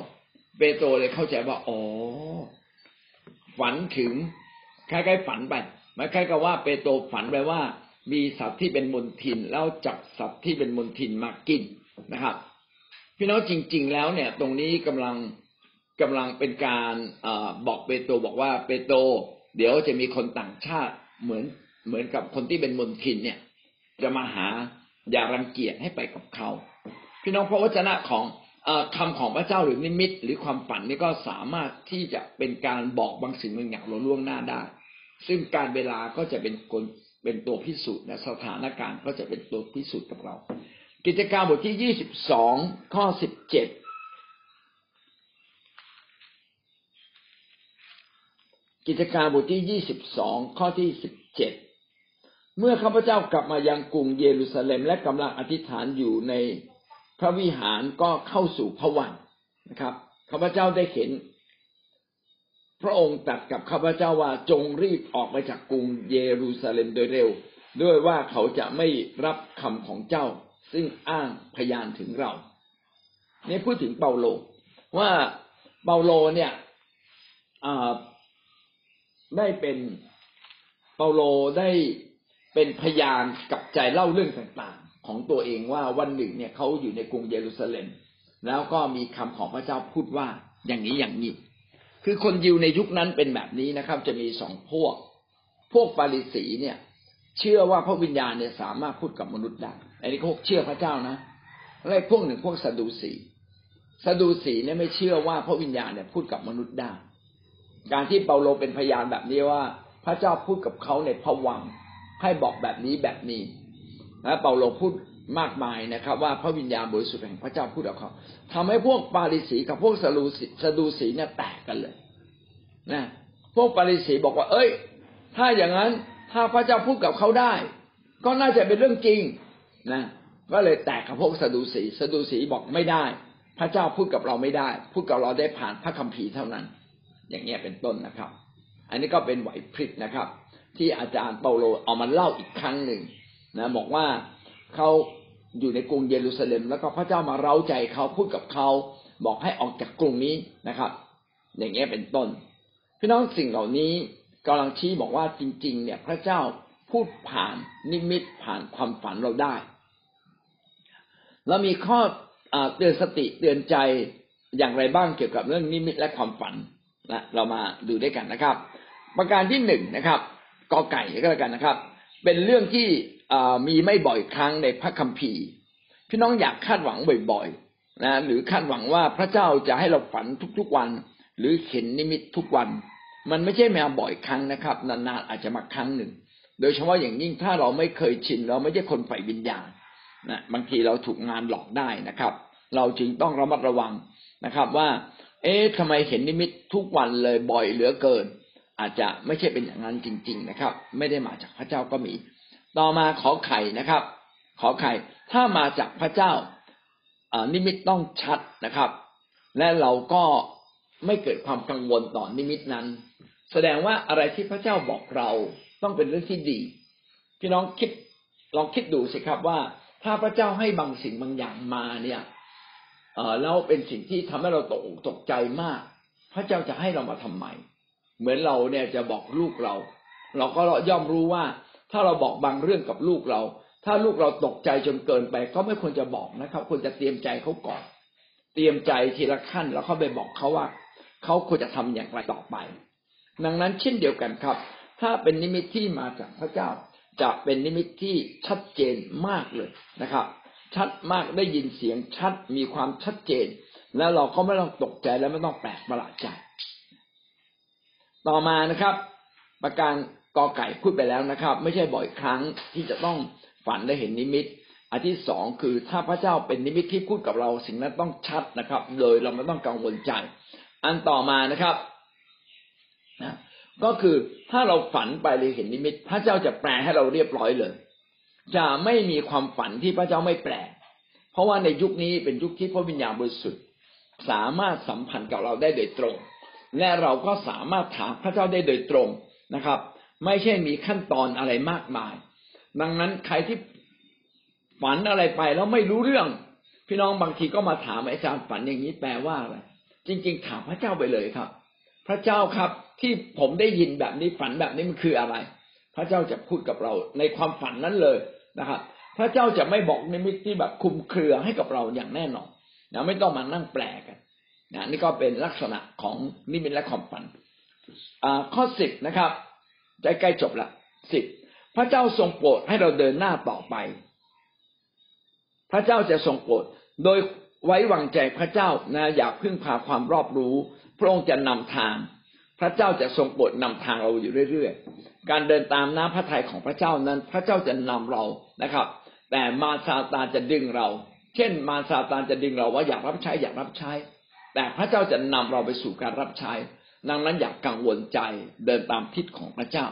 เปโตรเลยเข้าใจว่าอ๋อ ฝันถึงคล้ายๆฝันไปไม่คล้ายกับว่าเปโตรฝันไปว่า มีสัตว์ที่เป็นมลทินแล้วจับสัตว์ที่เป็นมลทินมากินนะครับ พี่น้องจริง ๆ แล้วเนี่ย ตรงนี้กำลังกำลังเป็นการอบอกเปโตรบอกว่าเปโตรเดี๋ยวจะมีคนต่างชาติเหมือนเหมือนกับคนที่เป็นมลทินเนี่ย จะมาหาอย่ารังเกียจให้ไปกับเขา พี่น้องพระวจนะของ คำของพระเจ้าหรือนิมิต หรือความฝันนี่ก็สามารถที่จะเป็นการบอกบางสิ่งบางอย่างเราล่วงหน้าได้ ซึ่งการเวลาก็จะเป็นคนเป็นตัวพิสูจน์นะสถานการณ์ก็จะเป็นตัวพิสูจน์กับเรา กิจการบทที่ยี่สิบสองข้อสิบเจ็ดกิจการบทที่ยี่สิบสองข้อที่สิบเจ็ดเมื่อข้าพเจ้ากลับมายังกรุงเยรูซาเล็ม และกำลังอธิษฐานอยู่ใน พระวิหารก็เข้าสู่พระวันนะครับข้าพเจ้าได้เห็น พระองค์ตรัสกับข้าพเจ้าว่าจงรีบออกไปจากกรุงเยรูซาเล็มโดยเร็ว ด้วยว่าเขาจะไม่รับคำของเจ้า ซึ่งอ้างพยานถึงเราเนี่พูดถึงเปาโล ว่าเปาโลเนี่ยได้เป็นเปาโลได้เป็นพยานกับใจเล่าเรื่องต่าง ของตัวเองว่าวันหนึ่งเนี่ยเขาอยู่ในกรุงเยรูซาเล็ม แล้วก็มีคำของพระเจ้าพูดว่าอย่างนี้อย่างนี้ คือคนยิวในยุคนั้นเป็นแบบนี้นะครับ จะมีสองพวก พวกปาริสีเนี่ย เชื่อว่าพระวิญญาณเนี่ยสามารถพูดกับมนุษย์ได้อันนี้พวกเชื่อพระเจ้านะแล้วพวกหนึ่งพวกสดูสีสดูสีเนี่ยไม่เชื่อว่าพระวิญญาณเนี่ยพูดกับมนุษย์ได้ การที่เปาโลเป็นพยานแบบนี้ว่า พระเจ้าพูดกับเขาในผวังให้บอกแบบนี้แบบนี้ และเปาโลพูดมากมายนะครับ ว่าพระวิญญาณบริสุทธิ์แห่งพระเจ้าพูดกับเขาทำให้พวกปาริสีกับพวกสดูสีสดูสีเนี่ยแตกกันเลยนะพวกปาริสีบอกว่า เอ้ย ถ้าอย่างนั้นถ้าพระเจ้าพูดกับเขาได้ ก็น่าจะเป็นเรื่องจริงนะก็เลยแตกกับพวกสดูสีสดูสีบอกไม่ได้ พระเจ้าพูดกับเราไม่ได้ พูดกับเราได้ผ่านพระคัมภีร์เท่านั้น อย่างเงี้ยเป็นต้นนะครับ อันนี้ก็เป็นไหวพริบนะครับ ที่อาจารย์เปาโลเอามาเล่าอีกครั้งหนึ่ง นะบอกว่าเขาอยู่ในกรุงเยรูซาเล็ม แล้วก็พระเจ้ามาเร้าใจเขาพูดกับเขาบอกให้ออกจากกรุงนี้นะครับ อย่างเงี้ยเป็นต้นพี่น้องสิ่งเหล่านี้กำลังชี้บอกว่าจริง ๆ เนี่ย พระเจ้าพูดผ่านนิมิตผ่านความฝันเราได้ แล้วมีข้อเตือนสติเตือนใจอย่างไรบ้างเกี่ยวกับเรื่องนิมิตและความฝันนะเรามาดูด้วยกันนะครับ ประการที่หนึ่งนะครับกอไก่ก็แล้วกันนะครับ เป็นเรื่องที่มีไม่บ่อยครั้งในพระคัมภีร์ พี่น้องอยากคาดหวังบ่อยๆนะหรือคาดหวังว่าพระเจ้าจะให้เราฝันทุกๆวัน หรือเห็นนิมิตทุกวัน มันไม่ใช่มาบ่อยครั้งนะครับ นานๆอาจจะมาครั้งหนึ่ง โดยเฉพาะอย่างยิ่งถ้าเราไม่เคยชิน เราไม่ใช่คนใฝ่วิญญาณนะบางทีเราถูกงานหลอกได้นะครับ เราจึงต้องระมัดระวังนะครับว่า เอ๊ะทำไมเห็นนิมิตทุกวันเลยบ่อยเหลือเกิน อาจจะไม่ใช่เป็นอย่างนั้นจริง ๆนะครับ ไม่ได้มาจากพระเจ้าก็มี ต่อมาขอไข่นะครับ ขอไข่ถ้ามาจากพระเจ้านิมิตต้องชัดนะครับ และเราก็ไม่เกิดความกังวลต่อนิมิตนั้น แสดงว่าอะไรที่พระเจ้าบอกเราต้องเป็นเรื่องที่ดีพี่น้องคิดลองคิดดูสิครับว่า ถ้าพระเจ้าให้บางสิ่งบางอย่างมาเนี่ยเออแล้วเป็นสิ่งที่ทำให้เราตกตกใจมาก พระเจ้าจะให้เรามาทำไม เหมือนเราเนี่ยจะบอกลูกเรา เราก็ย่อมรู้ว่า ถ้าเราบอกบางเรื่องกับลูกเรา ถ้าลูกเราตกใจจนเกินไป ก็ไม่ควรจะบอกนะครับควรจะเตรียมใจเขาก่อน เตรียมใจทีละขั้นแล้วเขาไปบอกเขาว่าเขาควรจะทำอย่างไรต่อไป ดังนั้นเช่นเดียวกันครับ ถ้าเป็นนิมิตที่มาจากพระเจ้า จะเป็นนิมิตที่ชัดเจนมากเลยนะครับ ชัดมากได้ยินเสียงชัดมีความชัดเจน แล้วเราก็ไม่ต้องตกใจและไม่ต้องแปลกประหลาดใจ ต่อมานะครับ ประการกอไก่พูดไปแล้วนะครับ ไม่ใช่บ่อยครั้งที่จะต้องฝันและเห็นนิมิต อันที่สองคือถ้าพระเจ้าเป็นนิมิตที่พูดกับเราสิ่งนั้นต้องชัดนะครับ โดยเราไม่ต้องกังวลใจ อันต่อมานะครับนะก็คือถ้าเราฝันไปหรือเห็นนิมิต พระเจ้าจะแปลให้เราเรียบร้อยเลย จะไม่มีความฝันที่พระเจ้าไม่แปล เพราะว่าในยุคนี้เป็นยุคที่พระวิญญาณบริสุทธิ์สามารถสัมพันธ์กับเราได้โดยตรง และเราก็สามารถถามพระเจ้าได้โดยตรงนะครับ ไม่ใช่มีขั้นตอนอะไรมากมาย ดังนั้นใครที่ฝันอะไรไปแล้วไม่รู้เรื่อง พี่น้องบางทีก็มาถามอาจารย์ฝันอย่างนี้แปลว่าอะไรจริง ๆ ถามพระเจ้าไปเลยครับ พระเจ้าครับที่ผมได้ยินแบบนี้ฝันแบบนี้มันคืออะไร พระเจ้าจะพูดกับเราในความฝันนั้นเลยนะครับ พระเจ้าจะไม่บอกนิมิตที่แบบคุมเครือให้กับเราอย่างแน่นอนนะไม่ต้องมานั่งแปลกัน นะนี่ก็เป็นลักษณะของนิมิตและความฝันข้อสิบนะครับใกล้ๆจบละสิบพระเจ้าทรงโปรดให้เราเดินหน้าต่อไป พระเจ้าจะทรงโปรดโดยไว้วางใจพระเจ้านะอย่าพึ่งพาความรอบรู้ พระองค์จะนำทาง พระเจ้าจะทรงโปรดนำทางเราอยู่เรื่อยๆ การเดินตามน้ำพระทัยของพระเจ้านั้น พระเจ้าจะนำเรานะครับ แต่มาซาตานจะดึงเรา เช่น มาซาตานจะดึงเราว่าอยากรับใช้อยากรับใช้ แต่พระเจ้าจะนำเราไปสู่การรับใช้ ดังนั้นอย่ากกังวลใจเดินตามทิศของพระเจ้า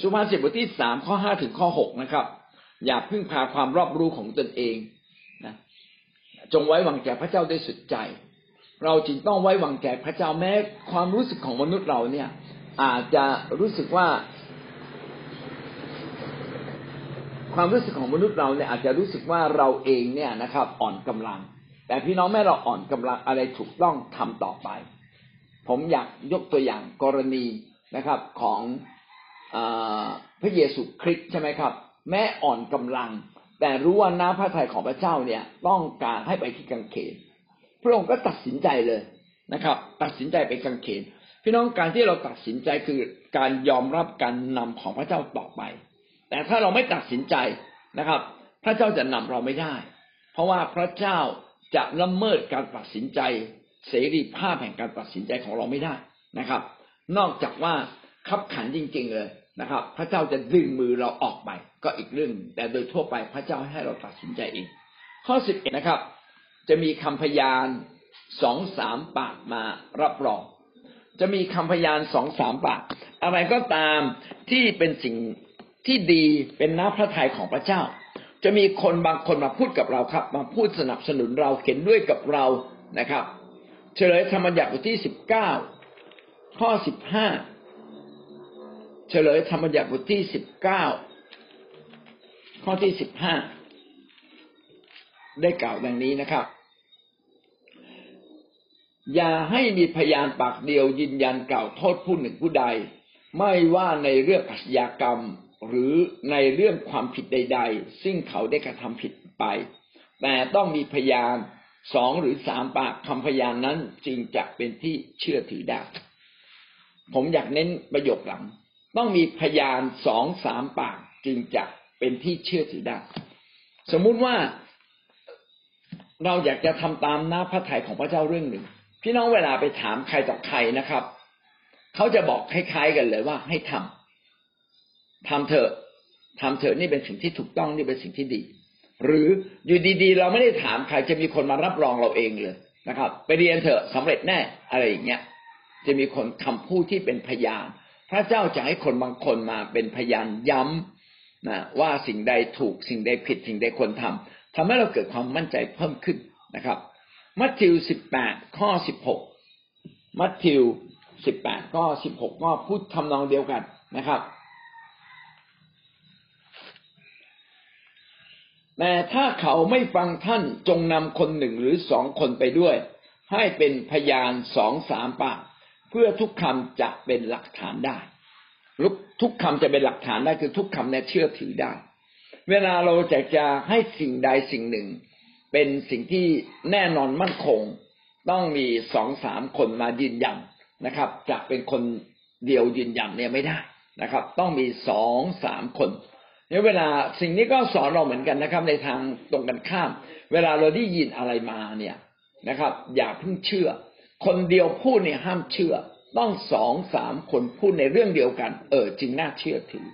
สุภาษิตบทที่สามข้อห้าถึงข้อหกนะครับ อย่าพึ่งพาความรอบรู้ของตนเองนะจงไว้วางใจพระเจ้าด้วยสุดใจ เราจึงต้องไว้วางใจพระเจ้าแม้ความรู้สึกของมนุษย์เราเนี่ย อาจจะรู้สึกว่า ความรู้สึกของมนุษย์เราเนี่ยอาจจะรู้สึกว่าเราเองเนี่ยนะครับ อ่อนกำลัง แต่พี่น้องแม่เราอ่อนกำลังอะไรถูกต้องทำต่อไป ผมอยากยกตัวอย่างกรณีนะครับของอพระเยซูคริสต์ใช่ไหมครับ แม้อ่อนกำลัง แต่รู้ว่าน้ำพระทัยของพระเจ้าเนี่ยต้องการให้ไปที่กังเขน พระองค์ก็ตัดสินใจเลยนะครับ ตัดสินใจไปกังเขน พี่น้องการที่เราตัดสินใจคือการยอมรับการนำของพระเจ้าต่อไป แต่ถ้าเราไม่ตัดสินใจนะครับ พระเจ้าจะนำเราไม่ได้ เพราะว่าพระเจ้า จะละเมิดการตัดสินใจ เสรีภาพแห่งการตัดสินใจของเราไม่ได้นะครับ นอกจากว่าขับขันจริง ๆ เลยนะครับ พระเจ้าจะดึงมือเราออกไป ก็อีกเรื่อง แต่โดยทั่วไปพระเจ้าให้เราตัดสินใจเอง ข้อสิบเอ็ดนะครับ จะมีคำพยานสองสามปากมารับรอง จะมีคำพยานสองสามปาก อะไรก็ตามที่เป็นสิ่งที่ดีเป็นน้ำพระทัยของพระเจ้า จะมีคนบางคนมาพูดกับเราครับ มาพูดสนับสนุนเราเข็นด้วยกับเรานะครับ เฉลยธรรมยัญญัติบทที่สิบเก้าข้อสิบห้าเฉลยธรรมยัติบทที่สิบเก้าข้อที่สิบห้าได้กล่าวดังนี้นะครับ อย่าให้มีพยานปากเดียวยืนยันกล่าวโทษผู้หนึ่งผู้ใด ไม่ว่าในเรื่องอาชญากรรม หรือในเรื่องความผิดใด ๆ ซึ่งเขาได้กระทำผิดไป แต่ต้องมีพยานสองหรือสามปากคำพยานนั้นจึงจะเป็นที่เชื่อถือได้ ผมอยากเน้นประโยคหลัง ต้องมีพยานสองสามปากจึงจะเป็นที่เชื่อถือได้ สมมุติว่าเราอยากจะทำตามน้าพระทัยของพระเจ้าเรื่องหนึ่ง พี่น้องเวลาไปถามใครต่อใครนะครับ เขาจะบอกคล้ายๆกันเลยว่าให้ทำ ทำเถอะทำเถอะนี่เป็นสิ่งที่ถูกต้องนี่เป็นสิ่งที่ดี หรืออยู่ดีๆ เราไม่ได้ถามใครจะมีคนมารับรองเราเองเลยนะครับ ไปเรียนเถอะสำเร็จแน่อะไรอย่างเงี้ยจะมีคนคำพูดที่เป็นพยาน พระเจ้าจะให้คนบางคนมาเป็นพยานย้ำนะว่าสิ่งใดถูกสิ่งใดผิดสิ่งใดควรทำทำให้เราเกิดความมั่นใจเพิ่มขึ้นนะครับ มัทธิวสิบแปดข้อสิบหกมัทธิวสิบแปดข้อสิบหกก็พูดทำนองเดียวกันนะครับ แต่ถ้าเขาไม่ฟังท่านจงนำคนหนึ่งหรือสองคนไปด้วย ให้เป็นพยานสองสามปากเพื่อทุกคำจะเป็นหลักฐานได้ทุกคำจะเป็นหลักฐานได้คือทุกคำเนี่ยเชื่อถือได้ เวลาเราจะจะให้สิ่งใดสิ่งหนึ่ง เป็นสิ่งที่แน่นอนมั่นคง ต้องมีสองสามคนมายืนยันนะครับจะเป็นคนเดียวยืนยันเนี่ยไม่ได้นะครับ ต้องมีสองสามคน เนี่ยเวลาสิ่งนี้ก็สอนเราเหมือนกันนะครับ ในทางตรงกันข้าม เวลาเราได้ยินอะไรมาเนี่ยนะครับ อย่าเพิ่งเชื่อ คนเดียวพูดเนี่ยห้ามเชื่อ ต้องสองสามคนพูดในเรื่องเดียวกัน เออจึงน่าเชื่อถือ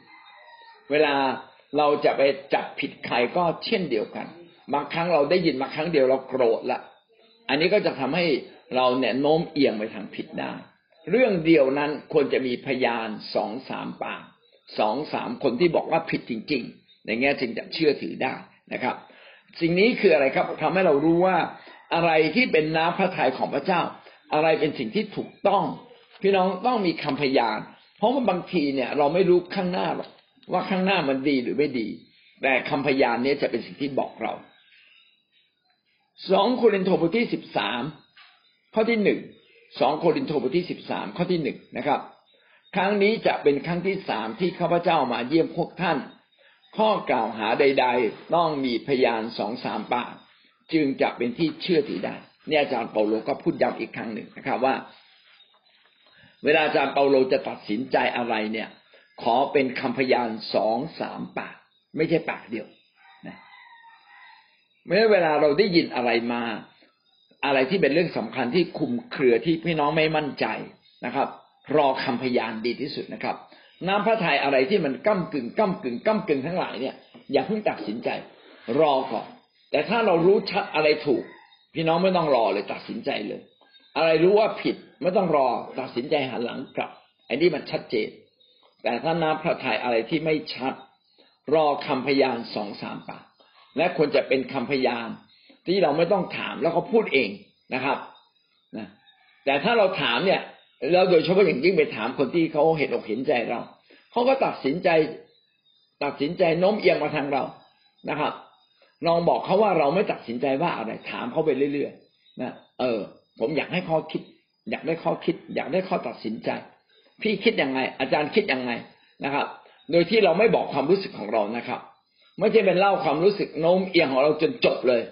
เวลาเราจะไปจับผิดใครก็เช่นเดียวกัน บางครั้งเราได้ยินมาครั้งเดียวเราโกรธละ อันนี้ก็จะทำให้เราเนี่ยโน้มเอียงไปทางผิดได้ เรื่องเดียวนั้นควรจะมีพยานสองสามปาก สองสามคนที่บอกว่าผิดจริง ๆ ในแง่จึงจะเชื่อถือได้นะครับ สิ่งนี้คืออะไรครับทำให้เรารู้ว่าอะไรที่เป็นน้ำพระทัยของพระเจ้า อะไรเป็นสิ่งที่ถูกต้อง พี่น้องต้องมีคำพยาน เพราะว่าบางทีเนี่ย เราไม่รู้ข้างหน้าหรอกว่าข้างหน้ามันดีหรือไม่ดี แต่คำพยานนี้จะเป็นสิ่งที่บอกเราสองโครินธ์บทที่สิบสามข้อที่หนึ่งสองโครินธ์บทที่สิบสามข้อที่หนึ่งนะครับ ครั้งนี้จะเป็นครั้งที่สามที่ข้าพเจ้ามาเยี่ยมพวกท่าน ข้อกล่าวหาใด ๆ ต้องมีพยานสองสามปากจึงจะเป็นที่เชื่อถือได้เนี่ยอาจารย์เปาโลก็พูดย้ำอีกครั้งหนึ่งนะครับว่า เวลาอาจารย์เปาโลจะตัดสินใจอะไรเนี่ย ขอเป็นคำพยานสองสามปาก ไม่ใช่ปากเดียวนะเมื่อเวลาเราได้ยินอะไรมา อะไรที่เป็นเรื่องสำคัญที่คุมเครือที่พี่น้องไม่มั่นใจนะครับ รอคำพยานดีที่สุดนะครับ น้ำพระทัยอะไรที่มันก้ากึ่งก้ากึ่งก้ากึ่งทั้งหลายเนี่ยอย่าเพิ่งตัดสินใจ รอก่อน แต่ถ้าเรารู้ชัดอะไรถูก พี่น้องไม่ต้องรอเลยตัดสินใจเลย อะไรรู้ว่าผิดไม่ต้องรอตัดสินใจหันหลังกลับไอ้นี่มันชัดเจน แต่ถ้าน้ำพระทัยอะไรที่ไม่ชัด รอคำพยานสองสามปากและควรจะเป็นคำพยานที่เราไม่ต้องถามแล้วเขาพูดเองนะครับนะแต่ถ้าเราถามเนี่ย เราโดยเฉพาะอย่างยิ่งไปถามคนที่เขาเห็นอกเห็นใจเราเขาก็ตัดสินใจ ตัดสินใจโน้มเอียงมาทางเรานะครับลองบอกเขาว่าเราไม่ตัดสินใจว่าอะไรถามเขาไปเรื่อยๆนะเออ ผมอยากให้ข้อคิด อยากได้ข้อคิด อยากได้ข้อตัดสินใจ พี่คิดยังไง อาจารย์คิดยังไงนะครับ โดยที่เราไม่บอกความรู้สึกของเรานะครับ ไม่ใช่เป็นเล่าความรู้สึกโน้มเอียงของเราจนจบเลย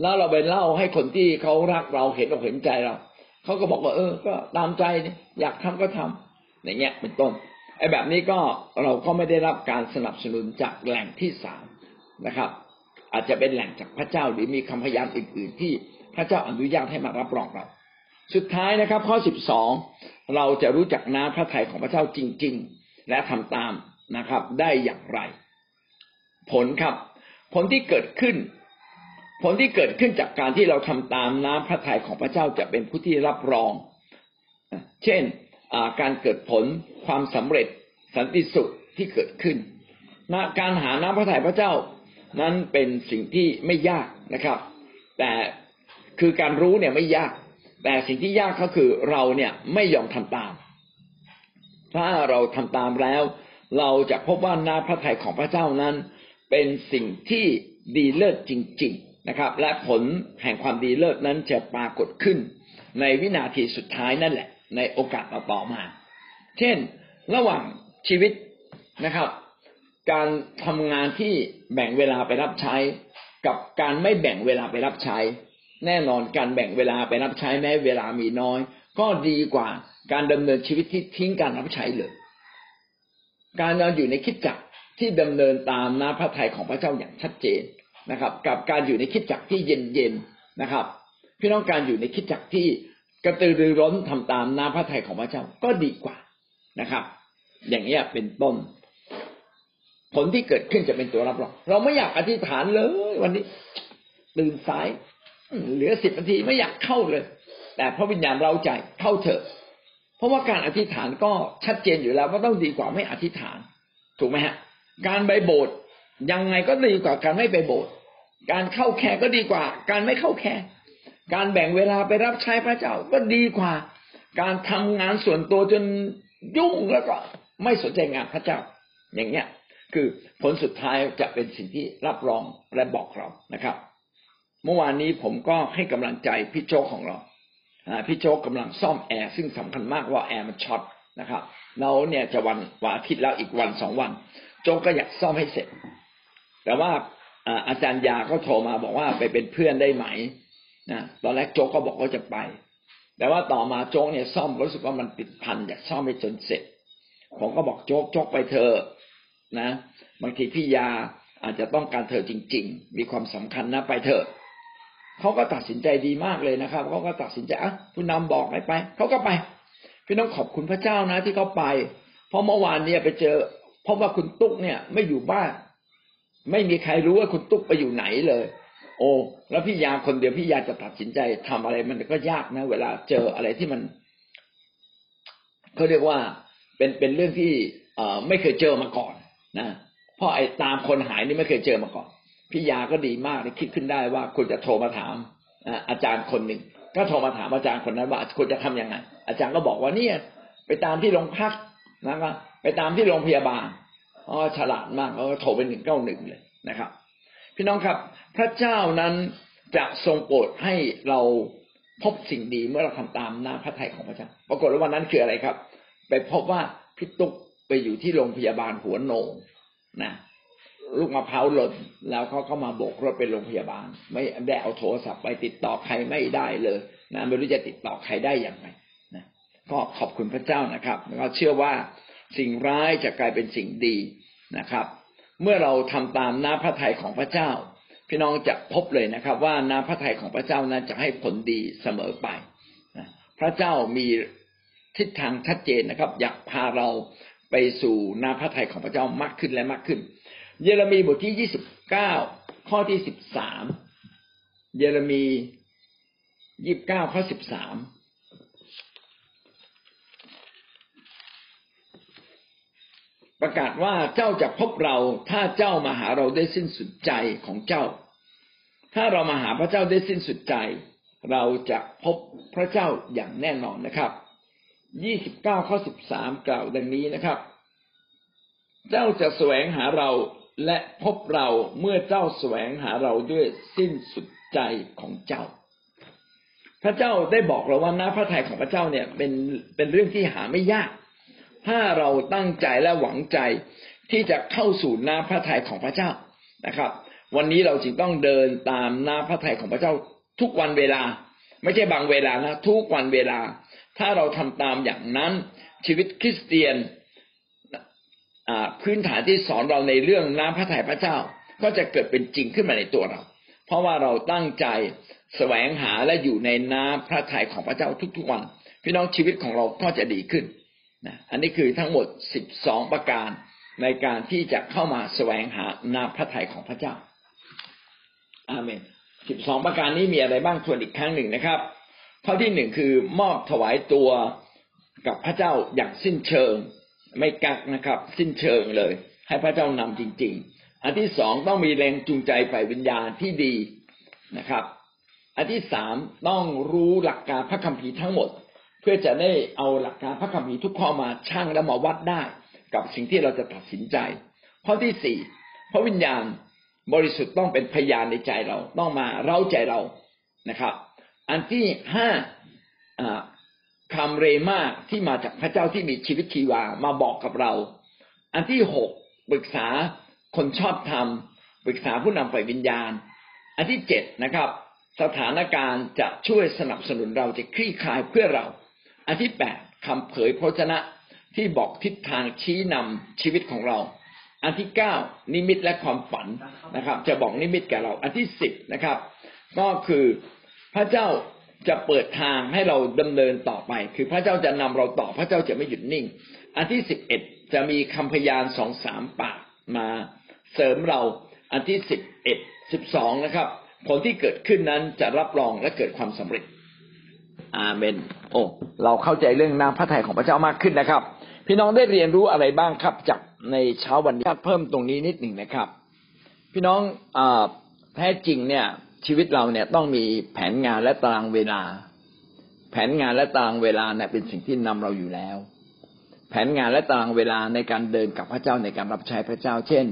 แล้วเราไปเล่าให้คนที่เขารักเราเห็นอกเห็นใจเรา เขาก็บอกว่า เออ ก็ตามใจเนี่ยอยากทำก็ทำอย่างเงี้ยเป็นต้นไอ้แบบนี้ก็เราก็ไม่ได้รับการสนับสนุนจากแหล่งที่สามนะครับ อาจจะเป็นแหล่งจากพระเจ้าหรือมีคำพยานอื่น ๆ ที่พระเจ้าอนุญาตให้มารับรองเรา สุดท้ายนะครับ ข้อสิบสองเราจะรู้จักน้ำพระทัยของพระเจ้าจริง ๆ และทำตามนะครับ ได้อย่างไร ผลครับ ผลที่เกิดขึ้น ผลที่เกิดขึ้นจากการที่เราทำตามน้ำพระทัยของพระเจ้าจะเป็นผู้ที่รับรอง เช่นการเกิดผลความสำเร็จสันติสุขที่เกิดขึ้นนะการหาน้ำพระทัยพระเจ้านั้นเป็นสิ่งที่ไม่ยากนะครับ แต่คือการรู้เนี่ยไม่ยาก แต่สิ่งที่ยากก็คือเราเนี่ยไม่ยอมทำตาม ถ้าเราทำตามแล้ว เราจะพบว่าน้ำพระทัยของพระเจ้านั้น เป็นสิ่งที่ดีเลิศจริง ๆ นะครับ และผลแห่งความดีเลิศนั้นจะปรากฏขึ้น ในวินาทีสุดท้ายนั่นแหละ ในโอกาสต่อมา เช่น ระหว่างชีวิตนะครับ การทำงานที่แบ่งเวลาไปรับใช้ กับการไม่แบ่งเวลาไปรับใช้ แน่นอนการแบ่งเวลาไปรับใช้แม้เวลามีน้อย ก็ดีกว่าการดำเนินชีวิตที่ทิ้งการรับใช้เลย การนอนอยู่ในคิดจักที่ดำเนินตามน้ำพระทัยของพระเจ้าอย่างชัดเจน นะครับ กับการอยู่ในคิดจักที่เย็นๆนะครับ พี่น้องการอยู่ในคิดจักที่กระตือรือร้นทำตามน้ำพระทัยของพระเจ้าก็ดีกว่านะครับ อย่างนี้เป็นต้น ผลที่เกิดขึ้นจะเป็นตัวรับรองเราไม่อยากอธิษฐานเลย วันนี้ตื่นสาย เหลือสิบนาทีไม่อยากเข้าเลย แต่พระวิญญาณเราใจเข้าเถอะ เพราะว่าการอธิษฐานก็ชัดเจนอยู่แล้วว่าต้องดีกว่าไม่อธิษฐาน ถูกไหมฮะ การไปโบสถ์ยังไงก็ดีกว่าการไม่ไปโบสถ์ การเข้า care ก็ดีกว่า การไม่เข้า care การแบ่งเวลาไปรับใช้พระเจ้าก็ดีกว่า การทำงานส่วนตัวจนยุ่งแล้วก็ไม่สนใจงานพระเจ้า อย่างเงี้ยคือผลสุดท้ายจะเป็นสิ่งที่รับรองและบอกเรานะครับ เมื่อวานนี้ผมก็ให้กำลังใจพี่โจ๊กของเราพี่โจ๊กกำลังซ่อมแอร์ซึ่งสำคัญมากว่าแอร์มันช็อตนะครับเราเนี่ยจะวันวันอาทิตย์แล้วอีกวันสองวัน โจก็อยากซ่อมให้เสร็จ แต่ว่า อาจารย์ยาก็โทรมาบอกว่าไปเป็นเพื่อนได้ไหมนะตอนแรกโจ๊กก็บอกว่าจะไป แต่ว่าต่อมาโจ๊กเนี่ยซ่อมรู้สึกว่ามันติดพันอยากซ่อมไปจนเสร็จ ผมก็บอกโจ๊กโจ๊กไปเธอนะ บางทีพี่ยาอาจจะต้องการเธอจริง ๆ มีความสำคัญนะไปเถอะเขาก็ตัดสินใจดีมากเลยนะครับเขาก็ตัดสินใจอะผู้นำบอกให้ไปเขาก็ไปพี่น้องขอบคุณพระเจ้านะที่เขาไป เพราะเมื่อวานเนี่ยไปเจอเพราะว่าคุณตุ๊กเนี่ยไม่อยู่บ้าน ไม่มีใครรู้ว่าคุณตุ๊กไปอยู่ไหนเลย โอ้แล้วพี่ยาคนเดียวพี่ยาจะตัดสินใจทำอะไรมันก็ยากนะ เวลาเจออะไรที่มันเขาเรียกว่าเป็นเป็นเรื่องที่เอ่อไม่เคยเจอมาก่อนนะเพราะไอ้ตามคนหายนี่ไม่เคยเจอมาก่อน พี่ยาก็ดีมากที่คิดขึ้นได้ว่าคุณจะโทรมาถามอาจารย์คนหนึ่งก็โทรมาถามอาจารย์คนนั้นว่าคุณจะทํำยังไงอาจารย์ก็บอกว่าเนี่ย ไปตามที่โรงพักนะครับไปตามที่โรงพยาบาล อ๋อฉลาดมากเขาก็โทรไปหนึ่งเก้าหนึ่งเลยนะครับ พี่น้องครับ พระเจ้านั้นจะทรงโปรดให้เราพบสิ่งดีเมื่อเราทำตามหน้าพระทัยของพระเจ้า ปรากฏว่าวันนั้นคืออะไรครับ ไปพบว่าพี่ตุ๊กไปอยู่ที่โรงพยาบาลหัวโหนงนะลูกมะพร้าวหล่นแล้วเขาก็มาโบกรถไปโรงพยาบาล ไม่ได้เอาโทรศัพท์ไปติดต่อใครไม่ได้เลยนะไม่รู้จะติดต่อใครได้อย่างไรนะก็ขอบคุณพระเจ้านะครับแล้วก็เชื่อว่า สิ่งร้ายจะกลายเป็นสิ่งดีนะครับ เมื่อเราทำตามน้าพระทัยของพระเจ้า พี่น้องจะพบเลยนะครับ ว่าน้าพระทัยของพระเจ้านั้นจะให้ผลดีเสมอไปพระเจ้ามีทิศทางชัดเจนนะครับ อยากพาเราไปสู่น้าพระทัยของพระเจ้ามากขึ้นและมากขึ้น เยเรมีบทที่ยี่สิบเก้าข้อที่สิบสามเยเรมียี่บเก้าข้อสิบสาม ประกาศว่าเจ้าจะพบเรา ถ้าเจ้ามาหาเราได้สิ้นสุดใจของเจ้า ถ้าเรามาหาพระเจ้าได้สิ้นสุดใจ เราจะพบพระเจ้าอย่างแน่นอนนะครับยี่สิบเก้าข้อสิบสามกล่าวดังนี้นะครับ เจ้าจะแสวงหาเราและพบเราเมื่อเจ้าแสวงหาเราด้วยสิ้นสุดใจของเจ้า พระเจ้าได้บอกเราว่าหน้าพระทัยของพระเจ้าเนี่ยเป็นเป็นเรื่องที่หาไม่ยาก ถ้าเราตั้งใจและหวังใจที่จะเข้าสู่น้าพระทัยของพระเจ้านะครับ วันนี้เราจึงต้องเดินตามน้าพระทัยของพระเจ้าทุกวันเวลา ไม่ใช่บางเวลานะทุกวันเวลา ถ้าเราทำตามอย่างนั้นชีวิตคริสเตียนพื้นฐานที่สอนเราในเรื่องน้ำพระทัยพระเจ้า ก็จะเกิดเป็นจริงขึ้นมาในตัวเรา เพราะว่าเราตั้งใจแสวงหาและอยู่ในน้ำพระทัยของพระเจ้าทุกๆวัน พี่น้องชีวิตของเราก็จะดีขึ้น นะอันนี้คือทั้งหมดสิบสองประการในการที่จะเข้ามาแสวงหานาพระทัยของพระเจ้า อาเมนสิบสองประการนี้มีอะไรบ้างทวนอีกครั้งหนึ่งนะครับ ข้อที่หนึ่งคือมอบถวายตัวกับพระเจ้าอย่างสิ้นเชิง ไม่กักนะครับ สิ้นเชิงเลย ให้พระเจ้านำจริง ๆ อันที่สองต้องมีแรงจูงใจฝ่ายวิญญาณที่ดีนะครับ อันที่สามต้องรู้หลักการพระคัมภีร์ทั้งหมด เพื่อจะได้เอาหลักการพระคัมภีร์ทุกข้อมาชั่งและมาวัดได้ กับสิ่งที่เราจะตัดสินใจ ข้อที่สี่พระวิญญาณบริสุทธิ์ต้องเป็นพยานในใจเราต้องมาเร้าใจเรานะครับ อันที่ห้าคำเรมาที่มาจากพระเจ้าที่มีชีวิตชีวามาบอกกับเรา อันที่หกปรึกษาคนชอบธรรมปรึกษาผู้นำฝ่ายวิญญาณ อันที่เจ็ดนะครับ สถานการณ์จะช่วยสนับสนุนเราจะคลี่คลายเพื่อเรา อันที่แปดคำเผยพระชนะที่บอกทิศทางชี้นำชีวิตของเรา อันที่เก้านิมิตและความฝันนะครับ จะบอกนิมิตแก่เรา อันที่สิบนะครับ ก็คือพระเจ้าจะเปิดทางให้เราดำเนินต่อไป คือพระเจ้าจะนำเราต่อพระเจ้าจะไม่หยุดนิ่ง อันที่สิบเอ็ดจะมีคำพยานสองสามปากมาเสริมเรา อันที่สิบเอ็ดสิบสองนะครับ ผลที่เกิดขึ้นนั้นจะรับรองและเกิดความสำเร็จ อาเมนโอ้เราเข้าใจเรื่องน้ำพระทัยของพระเจ้ามากขึ้นนะครับ พี่น้องได้เรียนรู้อะไรบ้างครับจากในเช้าวันนี้เพิ่มตรงนี้นิดหนึ่งนะครับ พี่น้องอแท้จริงเนี่ย ชีวิตเราเนี่ยต้องมีแผนงานและตารางเวลา แผนงานและตารางเวลาเนี่ยเป็นสิ่งที่นำเราอยู่แล้ว แผนงานและตารางเวลาในการเดินกับพระเจ้าในการรับใช้พระเจ้า เช่น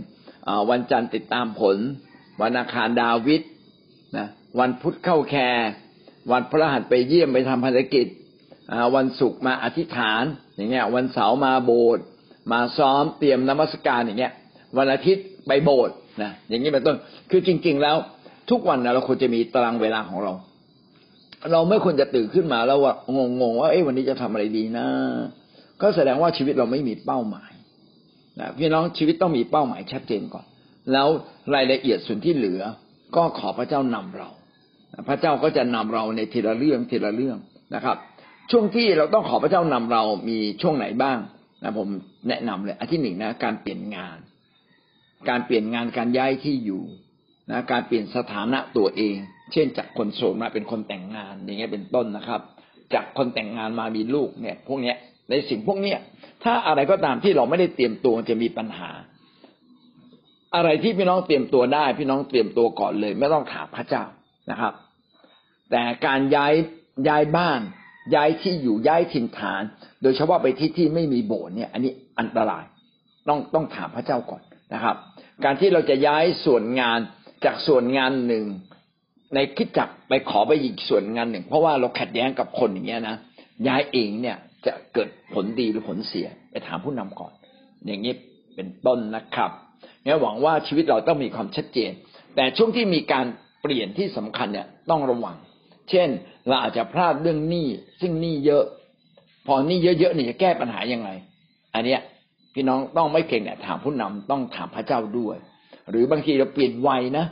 วันจันทร์ติดตามผล วันอังคารดาวิดนะวันพุธเข้าแคร์ วันพระหัสไปเยี่ยมไปทำภารกิจวันศุกร์มาอธิษฐานอย่างเงี้ย วันเสาร์มาโบสถ์มาซ้อมเตรียมนมัสการอย่างเงี้ย วันอาทิตย์ไปโบสถ์นะอย่างนี้เป็นต้นคือจริง ๆ แล้ว ทุกวันนะเราควรจะมีตารางเวลาของเรา เราไม่ควรจะตื่นขึ้นมาแล้วว่างงๆว่าเอ้วันนี้จะทำอะไรดีนะ ก็แสดงว่าชีวิตเราไม่มีเป้าหมายนะพี่น้องชีวิตต้องมีเป้าหมายชัดเจนก่อน แล้วรายละเอียดส่วนที่เหลือ ก็ขอพระเจ้านำเรา พระเจ้าก็จะนำเราในทีละเรื่องทีละเรื่องนะครับ ช่วงที่เราต้องขอพระเจ้านำเรามีช่วงไหนบ้างนะผมแนะนำเลยอันที่หนึ่งนะการเปลี่ยนงาน การเปลี่ยนงานการย้ายที่อยู่นะการเปลี่ยนสถานะตัวเอง เช่นจากคนโสดมาเป็นคนแต่งงานอย่างเงี้ยเป็นต้นนะครับ จากคนแต่งงานมามีลูกเนี่ย พวกเนี้ยในสิ่งพวกเนี้ยถ้าอะไรก็ตามที่เราไม่ได้เตรียมตัวจะมีปัญหา อะไรที่พี่น้องเตรียมตัวได้ พี่น้องเตรียมตัวก่อนเลย ไม่ต้องถามพระเจ้า นะครับ แต่การย้ายย้ายบ้าน ย้ายที่อยู่ย้ายถิ่นฐาน โดยเฉพาะไปที่ที่ไม่มีโบสถ์เนี่ย อันนี้อันตรายต้องต้องถามพระเจ้าก่อนนะครับ การที่เราจะย้ายส่วนงานจากส่วนงานหนึ่ง ในคิดจักไปขอไปอีกส่วนงานหนึ่ง เพราะว่าเราขัดแย้งกับคนอย่างเงี้ยนะย้ายเองเนี่ยจะเกิดผลดีหรือผลเสียไปถามผู้นำก่อน อย่างนี้เป็นต้นนะครับเนี่ยหวังว่าชีวิตเราต้องมีความชัดเจน แต่ช่วงที่มีการ ปลี่ยนที่สำคัญเนี่ยต้องระวัง เช่น เราอาจจะพลาดเรื่องหนี้ซึ่งหนี้เยอะ พอหนี้เยอะๆเนี่ยจะแก้ปัญหายังไง อันเนี้ยพี่น้องต้องไม่เก่งเนี่ยถามผู้นำต้องถามพระเจ้าด้วย หรือบางทีเราเปลี่ยนวัยนะ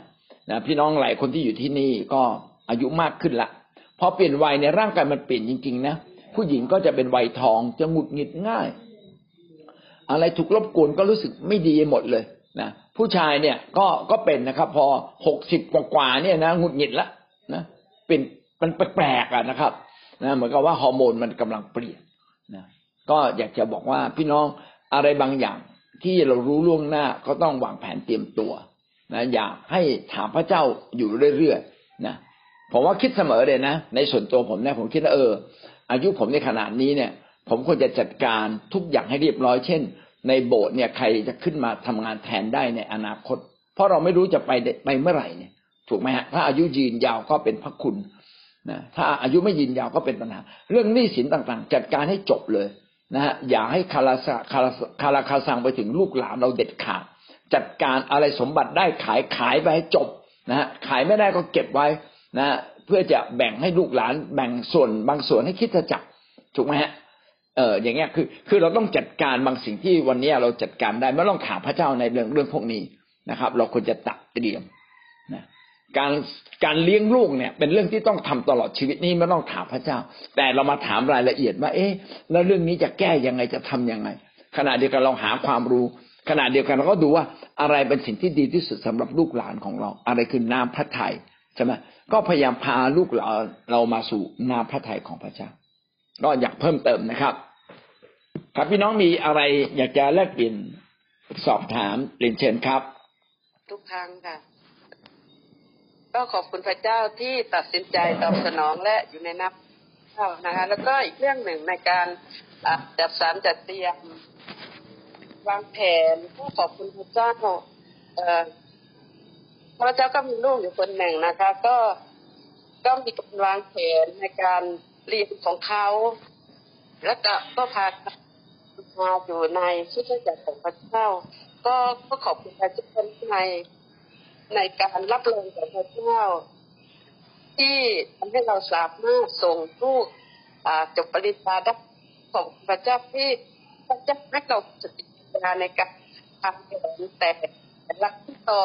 นะพี่น้องหลายคนที่อยู่ที่นี่ก็อายุมากขึ้นละพอเปลี่ยนวัยในร่างกายมันเปลี่ยนจริงๆนะผู้หญิงก็จะเป็นวัยทองจะหงุดหงิดง่าย อะไรถูกรบกวนก็รู้สึกไม่ดีหมดเลยนะ ผู้ชายเนี่ยก็ก็เป็นนะครับ พอหกสิบกว่าเนี่ยนะหงุดหงิดละนะเป็นมันแปลกๆอะนะครับนะเหมือนกับว่าฮอร์โมนมันกำลังเปลี่ยนนะก็อยากจะบอกว่าพี่น้องอะไรบางอย่างที่เรารู้ล่วงหน้าก็ต้องวางแผนเตรียมตัวนะอย่าให้ถามพระเจ้าอยู่เรื่อยๆนะผมว่าคิดเสมอเลยนะ ในส่วนตัวผมเนี่ยผมคิดว่าเออ อายุผมในขนาดนี้เนี่ย ผมควรจะจัดการทุกอย่างให้เรียบร้อยเช่น ในโบสถ์เนี่ยใครจะขึ้นมาทำงานแทนได้ในอนาคต เพราะเราไม่รู้จะไปไปเมื่อไหร่เนี่ย ถูกไหมฮะถ้าอายุยืนยาวก็เป็นพระคุณนะถ้าอายุไม่ยืนยาวก็เป็นปัญหา เรื่องหนี้สินต่างๆ จัดการให้จบเลยนะฮะอย่าให้คาราคาราคาราคาซังไปถึงลูกหลานเราเด็ดขาดจัดการอะไรสมบัติได้ขายขายไปให้จบนะฮะขายไม่ได้ก็เก็บไว้นะเพื่อจะแบ่งให้ลูกหลานแบ่งส่วนบางส่วนให้คิดจะจักถูกไหมฮะ เอออย่างเงี้ยคือคือเราต้องจัดการบางสิ่งที่วันนี้เราจัดการได้ไม่ต้องถามพระเจ้าในเรื่องเรื่องพวกนี้นะครับ เราควรจะตัดเตรียมนะการการเลี้ยงลูกเนี่ย เป็นเรื่องที่ต้องทำตลอดชีวิตนี้ไม่ต้องถามพระเจ้า แต่เรามาถามรายละเอียดว่าเอ๊ะแล้วเรื่องนี้จะแก้ยังไงจะทํำยังไง ขณะเดียวกันเราหาความรู้ขณะเดียวกันเราก็ดูว่าอะไรเป็นสิ่งที่ดีที่สุดสำหรับลูกหลานของเรา อะไรคือน้ำพระทัยใช่ไหมก็พยายามพาลูกเราเรามาสู่นาพระทัยของพระเจ้า ก็อยากเพิ่มเติมนะครับครับพี่น้องมีอะไรอยากจะแลกเปลี่ยนสอบถามเรียนเชิญครับ ทุกครั้งค่ะ ก็ขอบคุณพระเจ้าที่ตัดสินใจตอบสนองและอยู่ในนับเจ้านะคะ แล้วก็อีกเรื่องหนึ่งในการจัดสรรจัดเตรียมวางแผนก็ขอบคุณพระเจ้าเออพระเจ้าก็มีลูกอยู่คนหนึ่งนะคะ ก็ก็มีการวางแผนในการ เรียนของเขา แล้วก็ก็พามาอยู่ในชุดจักของพระเจ้า ก็ก็ขอบคุณพระเจ้าในในการรับรองจากพระเจ้า ที่ทำให้เราสามารถส่งลูกจบปริญญาได้ของพระเจ้าที่พระเจ้าให้เราสติปัญญาในการทำแต่แต่ละที่ต่อ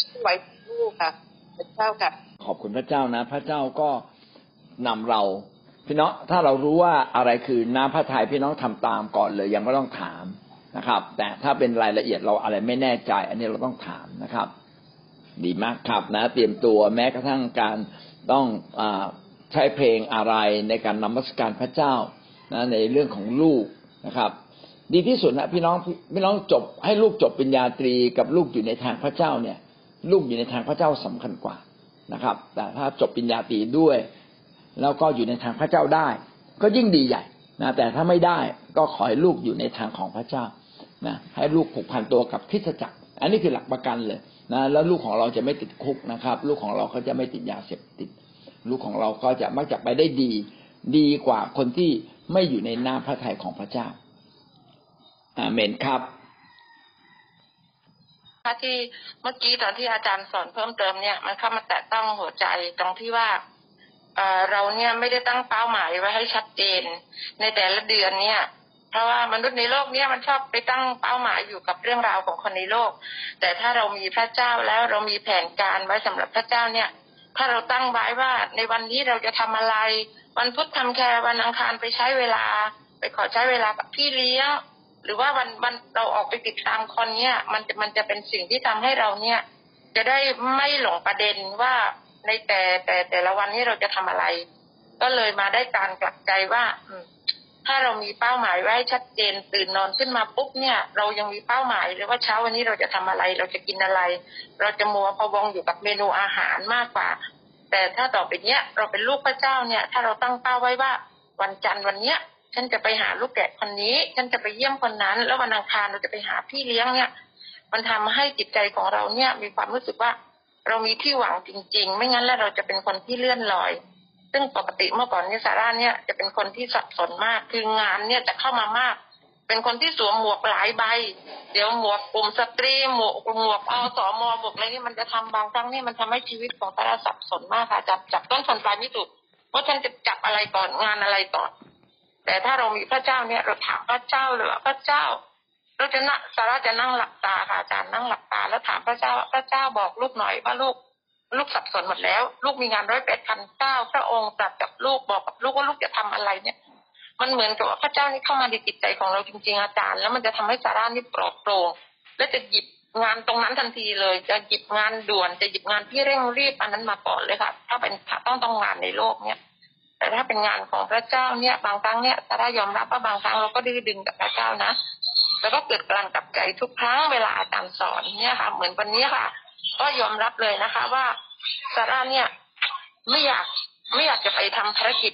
ช่วยลูกค่ะพระเจ้าค่ะขอบคุณพระเจ้านะ พระเจ้าก็นำเรา พี่น้องถ้าเรารู้ว่าอะไรคือน้ำพระทัยพี่น้องทำตามก่อนเลยยังไม่ต้องถามนะครับ แต่ถ้าเป็นรายละเอียดเราอะไรไม่แน่ใจ อันนี้เราต้องถามนะครับ ดีมากครับนะ เตรียมตัวแม้กระทั่งการต้องอใช้เพลงอะไรในการนมัสการพระเจ้านะในเรื่องของลูกนะครับ ดีที่สุดนะพี่น้องพี่น้องจบให้ลูกจบปริญญาตรีกับลูกอยู่ในทางพระเจ้าเนี่ย ลูกอยู่ในทางพระเจ้าสำคัญกว่านะครับ แต่ถ้าจบปริญญาตรีด้วย แล้วก็อยู่ในทางพระเจ้าได้ ก็ยิ่งดีใหญ่นะแต่ถ้าไม่ได้ก็ขอให้ลูกอยู่ในทางของพระเจ้านะให้ลูกผูกพันตัวกับทิศจักร อันนี้คือหลักประกันเลยนะแล้วลูกของเราจะไม่ติดคุกนะครับ ลูกของเราเขาจะไม่ติดยาเสพติด ลูกของเราก็จะมักจะไปได้ดี ดีกว่าคนที่ไม่อยู่ในน้ำพระทัยของพระเจ้าอาเมนครับที่เมื่อกี้ตอนที่อาจารย์สอนเพิ่มเติมเนี่ย มันเข้ามาแตะต้องหัวใจตรงที่ว่า เราเนี่ยไม่ได้ตั้งเป้าหมายไว้ให้ชัดเจน ในแต่ละเดือนเนี่ยเพราะว่ามนุษย์ในโลกเนี่ยมันชอบไปตั้งเป้าหมายอยู่กับเรื่องราวของคนในโลก แต่ถ้าเรามีพระเจ้าแล้วเรามีแผนการไว้สำหรับพระเจ้าเนี่ย ถ้าเราตั้งไว้ว่าในวันนี้เราจะทำอะไร วันพุธทำแค่วันอังคารไปใช้เวลา ไปขอใช้เวลากับพี่เลี้ยงหรือว่าวันวันเราออกไปติดตามคนเนี่ยมันจะมันจะเป็นสิ่งที่ทำให้เราเนี่ย จะได้ไม่หลงประเด็นว่า ในแต่แต่แต่ละวันนี้เราจะทำอะไร ก็เลยมาได้การกลับใจว่า อืถ้าเรามีเป้าหมายไว้ชัดเจนตื่นนอนขึ้นมาปุ๊บเนี่ย เรายังมีเป้าหมายเลยว่าเช้าวันนี้เราจะทำอะไร เราจะกินอะไร เราจะมัวพะวงอยู่กับเมนูอาหารมากกว่า แต่ถ้าต่อไปเนี้ยเราเป็นลูกพระเจ้าเนี่ย ถ้าเราตั้งเป้าไว้ว่าวันจันทร์วันเนี้ยฉันจะไปหาลูกแกะคนนี้ ฉันจะไปเยี่ยมคนนั้น แล้ววันอังคารเราจะไปหาพี่เลี้ยงเนี่ย มันทำให้จิตใจของเราเนี่ยมีความรู้สึกว่า เรามีที่หวังจริง ๆ ไม่งั้นแล้วเราจะเป็นคนที่เลื่อนลอย ซึ่งปกติเมื่อก่อนเนี่ยซาร่าเนี่ยจะเป็นคนที่สับสนมาก คืองานเนี่ยจะเข้ามามาก เป็นคนที่สวมหมวกหลายใบ เดี๋ยวหมวกกลุ่มสตรีหมวกหมวกอสมหมวกอะไรนี่มันจะทำบางครั้งนี่มันทำให้ชีวิตของซาร่าสับสนมากค่ะจับจับต้นชนปลายไม่ถูกว่าฉันจะจับอะไรก่อนงานอะไรก่อน แต่ถ้าเรามีพระเจ้าเนี่ยเราถามพระเจ้าเลยว่าพระเจ้า เราจะนั่งซาร่าจะนั่งหลับตาค่ะอาจารย์นั่งหลับตา แล้วถามพระเจ้าพระเจ้าบอกลูกหน่อยว่าลูกลูกสับสนหมดแล้ว ลูกมีงานร้อยแปดพันเก้าพระองค์ตรัสกับลูกบอกกับลูกว่าลูกจะทำอะไรเนี่ย มันเหมือนกับว่าพระเจ้านี่เข้ามาในจิตใจของเราจริงๆอาจารย์ แล้วมันจะทำให้ซาร่านี่ปลอดโปร่งและจะหยิบงานตรงนั้นทันทีเลย จะหยิบงานด่วนจะหยิบงานที่เร่งรีบอันนั้นมาก่อนเลยค่ะ ถ้าเป็นต้องต้องงานในโลกเนี่ยแต่ถ้าเป็นงานของพระเจ้าเนี่ย บางครั้งเนี่ยซาร่ายอมรับว่าบางครั้งเราก็ดื้อดึงกับพระเจ้านะ แล้วก็เกิดการกลับใจทุกครั้งเวลาอาจารย์สอนเนี่ยค่ะ เหมือนวันนี้ค่ะ ก็ยอมรับเลยนะคะ ว่าซาร่าเนี่ยไม่อยากไม่อยากจะไปทำภารกิจ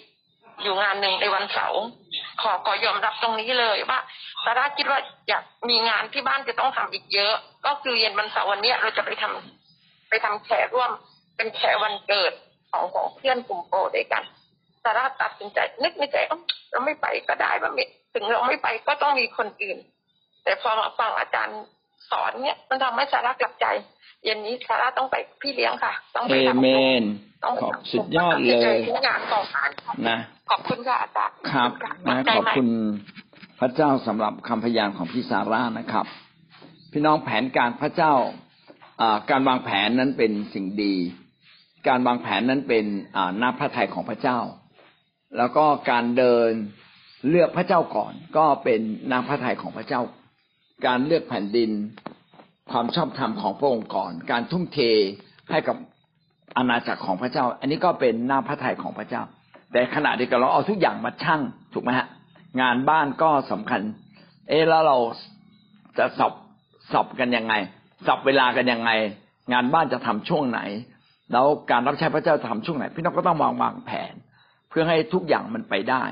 อยู่งานหนึ่งในวันเสาร์ขอขอยอมรับตรงนี้เลยว่าซาร่าคิดว่าอยากมีงานที่บ้านจะต้องทำอีกเยอะ ก็คือเย็นวันเสาร์วันนี้เราจะไปทำไปทำแขกร่วม เป็นแขกวันเกิดของของเพื่อนกลุ่มโปรด้วยกันซาร่าตัดสินใจนึกในใจเราไม่ไปก็ได้ว่าถึงเราไม่ไปก็ต้องมีคนอื่น แต่พอมาฟังอาจารย์สอนเนี่ย มันทำให้ซาร่ากลับใจ เย็นนี้ซาร่าต้องไปพี่เลี้ยงค่ะ ต้องเอไปรับเมลูกนต้องขอบสุดยอดเลยทุกงานต่อการนะขอบคุณค่ะอาจารย์ครับขนะอบใจขอบไหมคุณพระเจ้าสำหรับคำพยานของพี่ซาร่านะครับ พี่น้องแผนการพระเจ้าอ่าการวางแผนนั้นเป็นสิ่งดี การวางแผนนั้นเป็นอ่าหน้าพระทัยของพระเจ้า แล้วก็การเดินเลือกพระเจ้าก่อน ก็เป็นน้ำพระทัยของพระเจ้า การเลือกแผ่นดิน ความชอบธรรมของพระองค์ก่อน การทุ่มเทให้กับอาณาจักรของพระเจ้า อันนี้ก็เป็นหน้ำพระทัยของพระเจ้า แต่ขณะเดียวกันเราเอาทุกอย่างมาชั่งถูกไหมฮะ งานบ้านก็สำคัญ เอะแล้วเราจะสับสับกันยังไงสับเวลากันยังไง งานบ้านจะทำช่วงไหน แล้วการรับใช้พระเจ้าจะทำช่วงไหน พี่น้องก็ต้องวางวางแผน เพื่อให้ทุกอย่างมันไปได้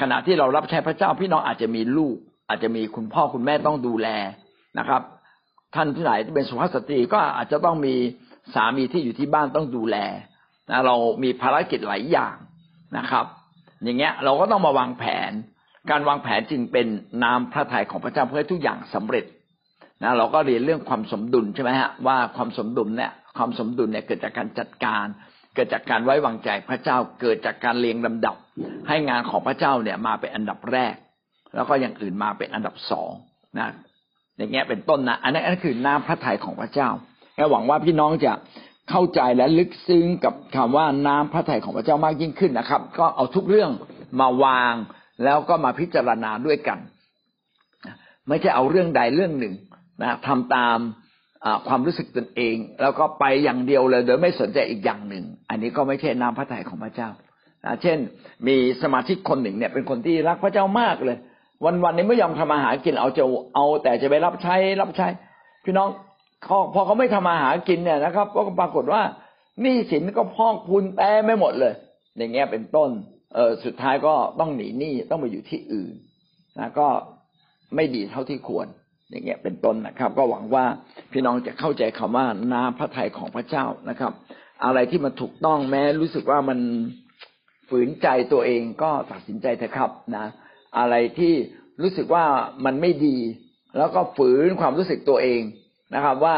ขณะที่เรารับใช้พระเจ้าพี่น้องอาจจะมีลูก อาจจะมีคุณพ่อคุณแม่ต้องดูแลนะครับ ท่านที่ไหนที่เป็นสุภาพสตรีก็อาจจะต้องมีสามีที่อยู่ที่บ้านต้องดูแลนะเรามีภารกิจหลายอย่างนะครับ อย่างเงี้ยเราก็ต้องมาวางแผน การวางแผนจึงเป็นน้ำพระทัยของพระเจ้าเพื่อทุกอย่างสำเร็จนะเราก็เรียนเรื่องความสมดุลใช่ไหมฮะว่าความสมดุลเนี่ยความสมดุลเนี่ยเกิดจากการจัดการ เกิดจากการไว้วางใจพระเจ้าเกิดจากการเรียงลำดับ ให้งานของพระเจ้าเนี่ยมาเป็นอันดับแรก แล้วก็อย่างอื่นมาเป็นอันดับสองนะอย่างเงี้ยเป็นต้นนะอันนั้นนั่นคือน้ำพระทัยของพระเจ้าและหวังว่าพี่น้องจะเข้าใจและลึกซึ้งกับคำว่าน้ำพระทัยของพระเจ้ามากยิ่งขึ้นนะครับ ก็เอาทุกเรื่องมาวางแล้วก็มาพิจารณาด้วยกัน ไม่ใช่เอาเรื่องใดเรื่องหนึ่งนะทำตามความรู้สึกตนเอง แล้วก็ไปอย่างเดียวเลย โดยไม่สนใจอีกอย่างหนึ่ง อันนี้ก็ไม่ใช่น้ำพระทัยของพระเจ้านะเช่น มีสมาชิกคนหนึ่งเนี่ยเป็นคนที่รักพระเจ้ามากเลย วันวันๆนี้ไม่ยอมทำอาหากินเอาจะเอาแต่จะไปรับใช้รับใช้ พี่น้องพอเขาไม่ทำอาหากินเนี่ยนะครับ ก็ปรากฏว่าหนี้สินก็พอกพูนแต้ไม่หมดเลย อย่างเงี้ยเป็นต้น เออสุดท้ายก็ต้องหนีหนี้ต้องไปอยู่ที่อื่นนะก็ไม่ดีเท่าที่ควร อย่างเงี้ยเป็นต้นนะครับ ก็หวังว่าพี่น้องจะเข้าใจคำว่าน้ำพระทัยของพระเจ้านะครับ อะไรที่มันถูกต้องแม้รู้สึกว่ามันฝืนใจตัวเองก็ตัดสินใจเถอะครับนะ อะไรที่รู้สึกว่ามันไม่ดี แล้วก็ฝืนความรู้สึกตัวเองนะครับ ว่า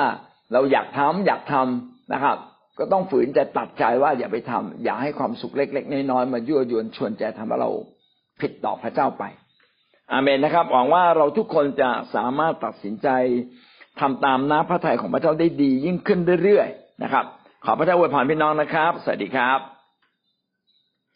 เราอยากทำอยากทำนะครับ ก็ต้องฝืนใจตัดใจว่าอย่าไปทำอย่าให้ความสุขเล็ก ๆน้อยๆมายั่วยวนชวนใจทำให้เราผิดต่อพระเจ้าไป อาเมนนะครับหวังว่าเราทุกคนจะสามารถตัดสินใจทำตามน้ำพระทัยของพระเจ้าได้ดียิ่งขึ้นเรื่อยๆนะครับ ขอพระเจ้าอวยพรพี่น้องนะครับ สวัสดีครับ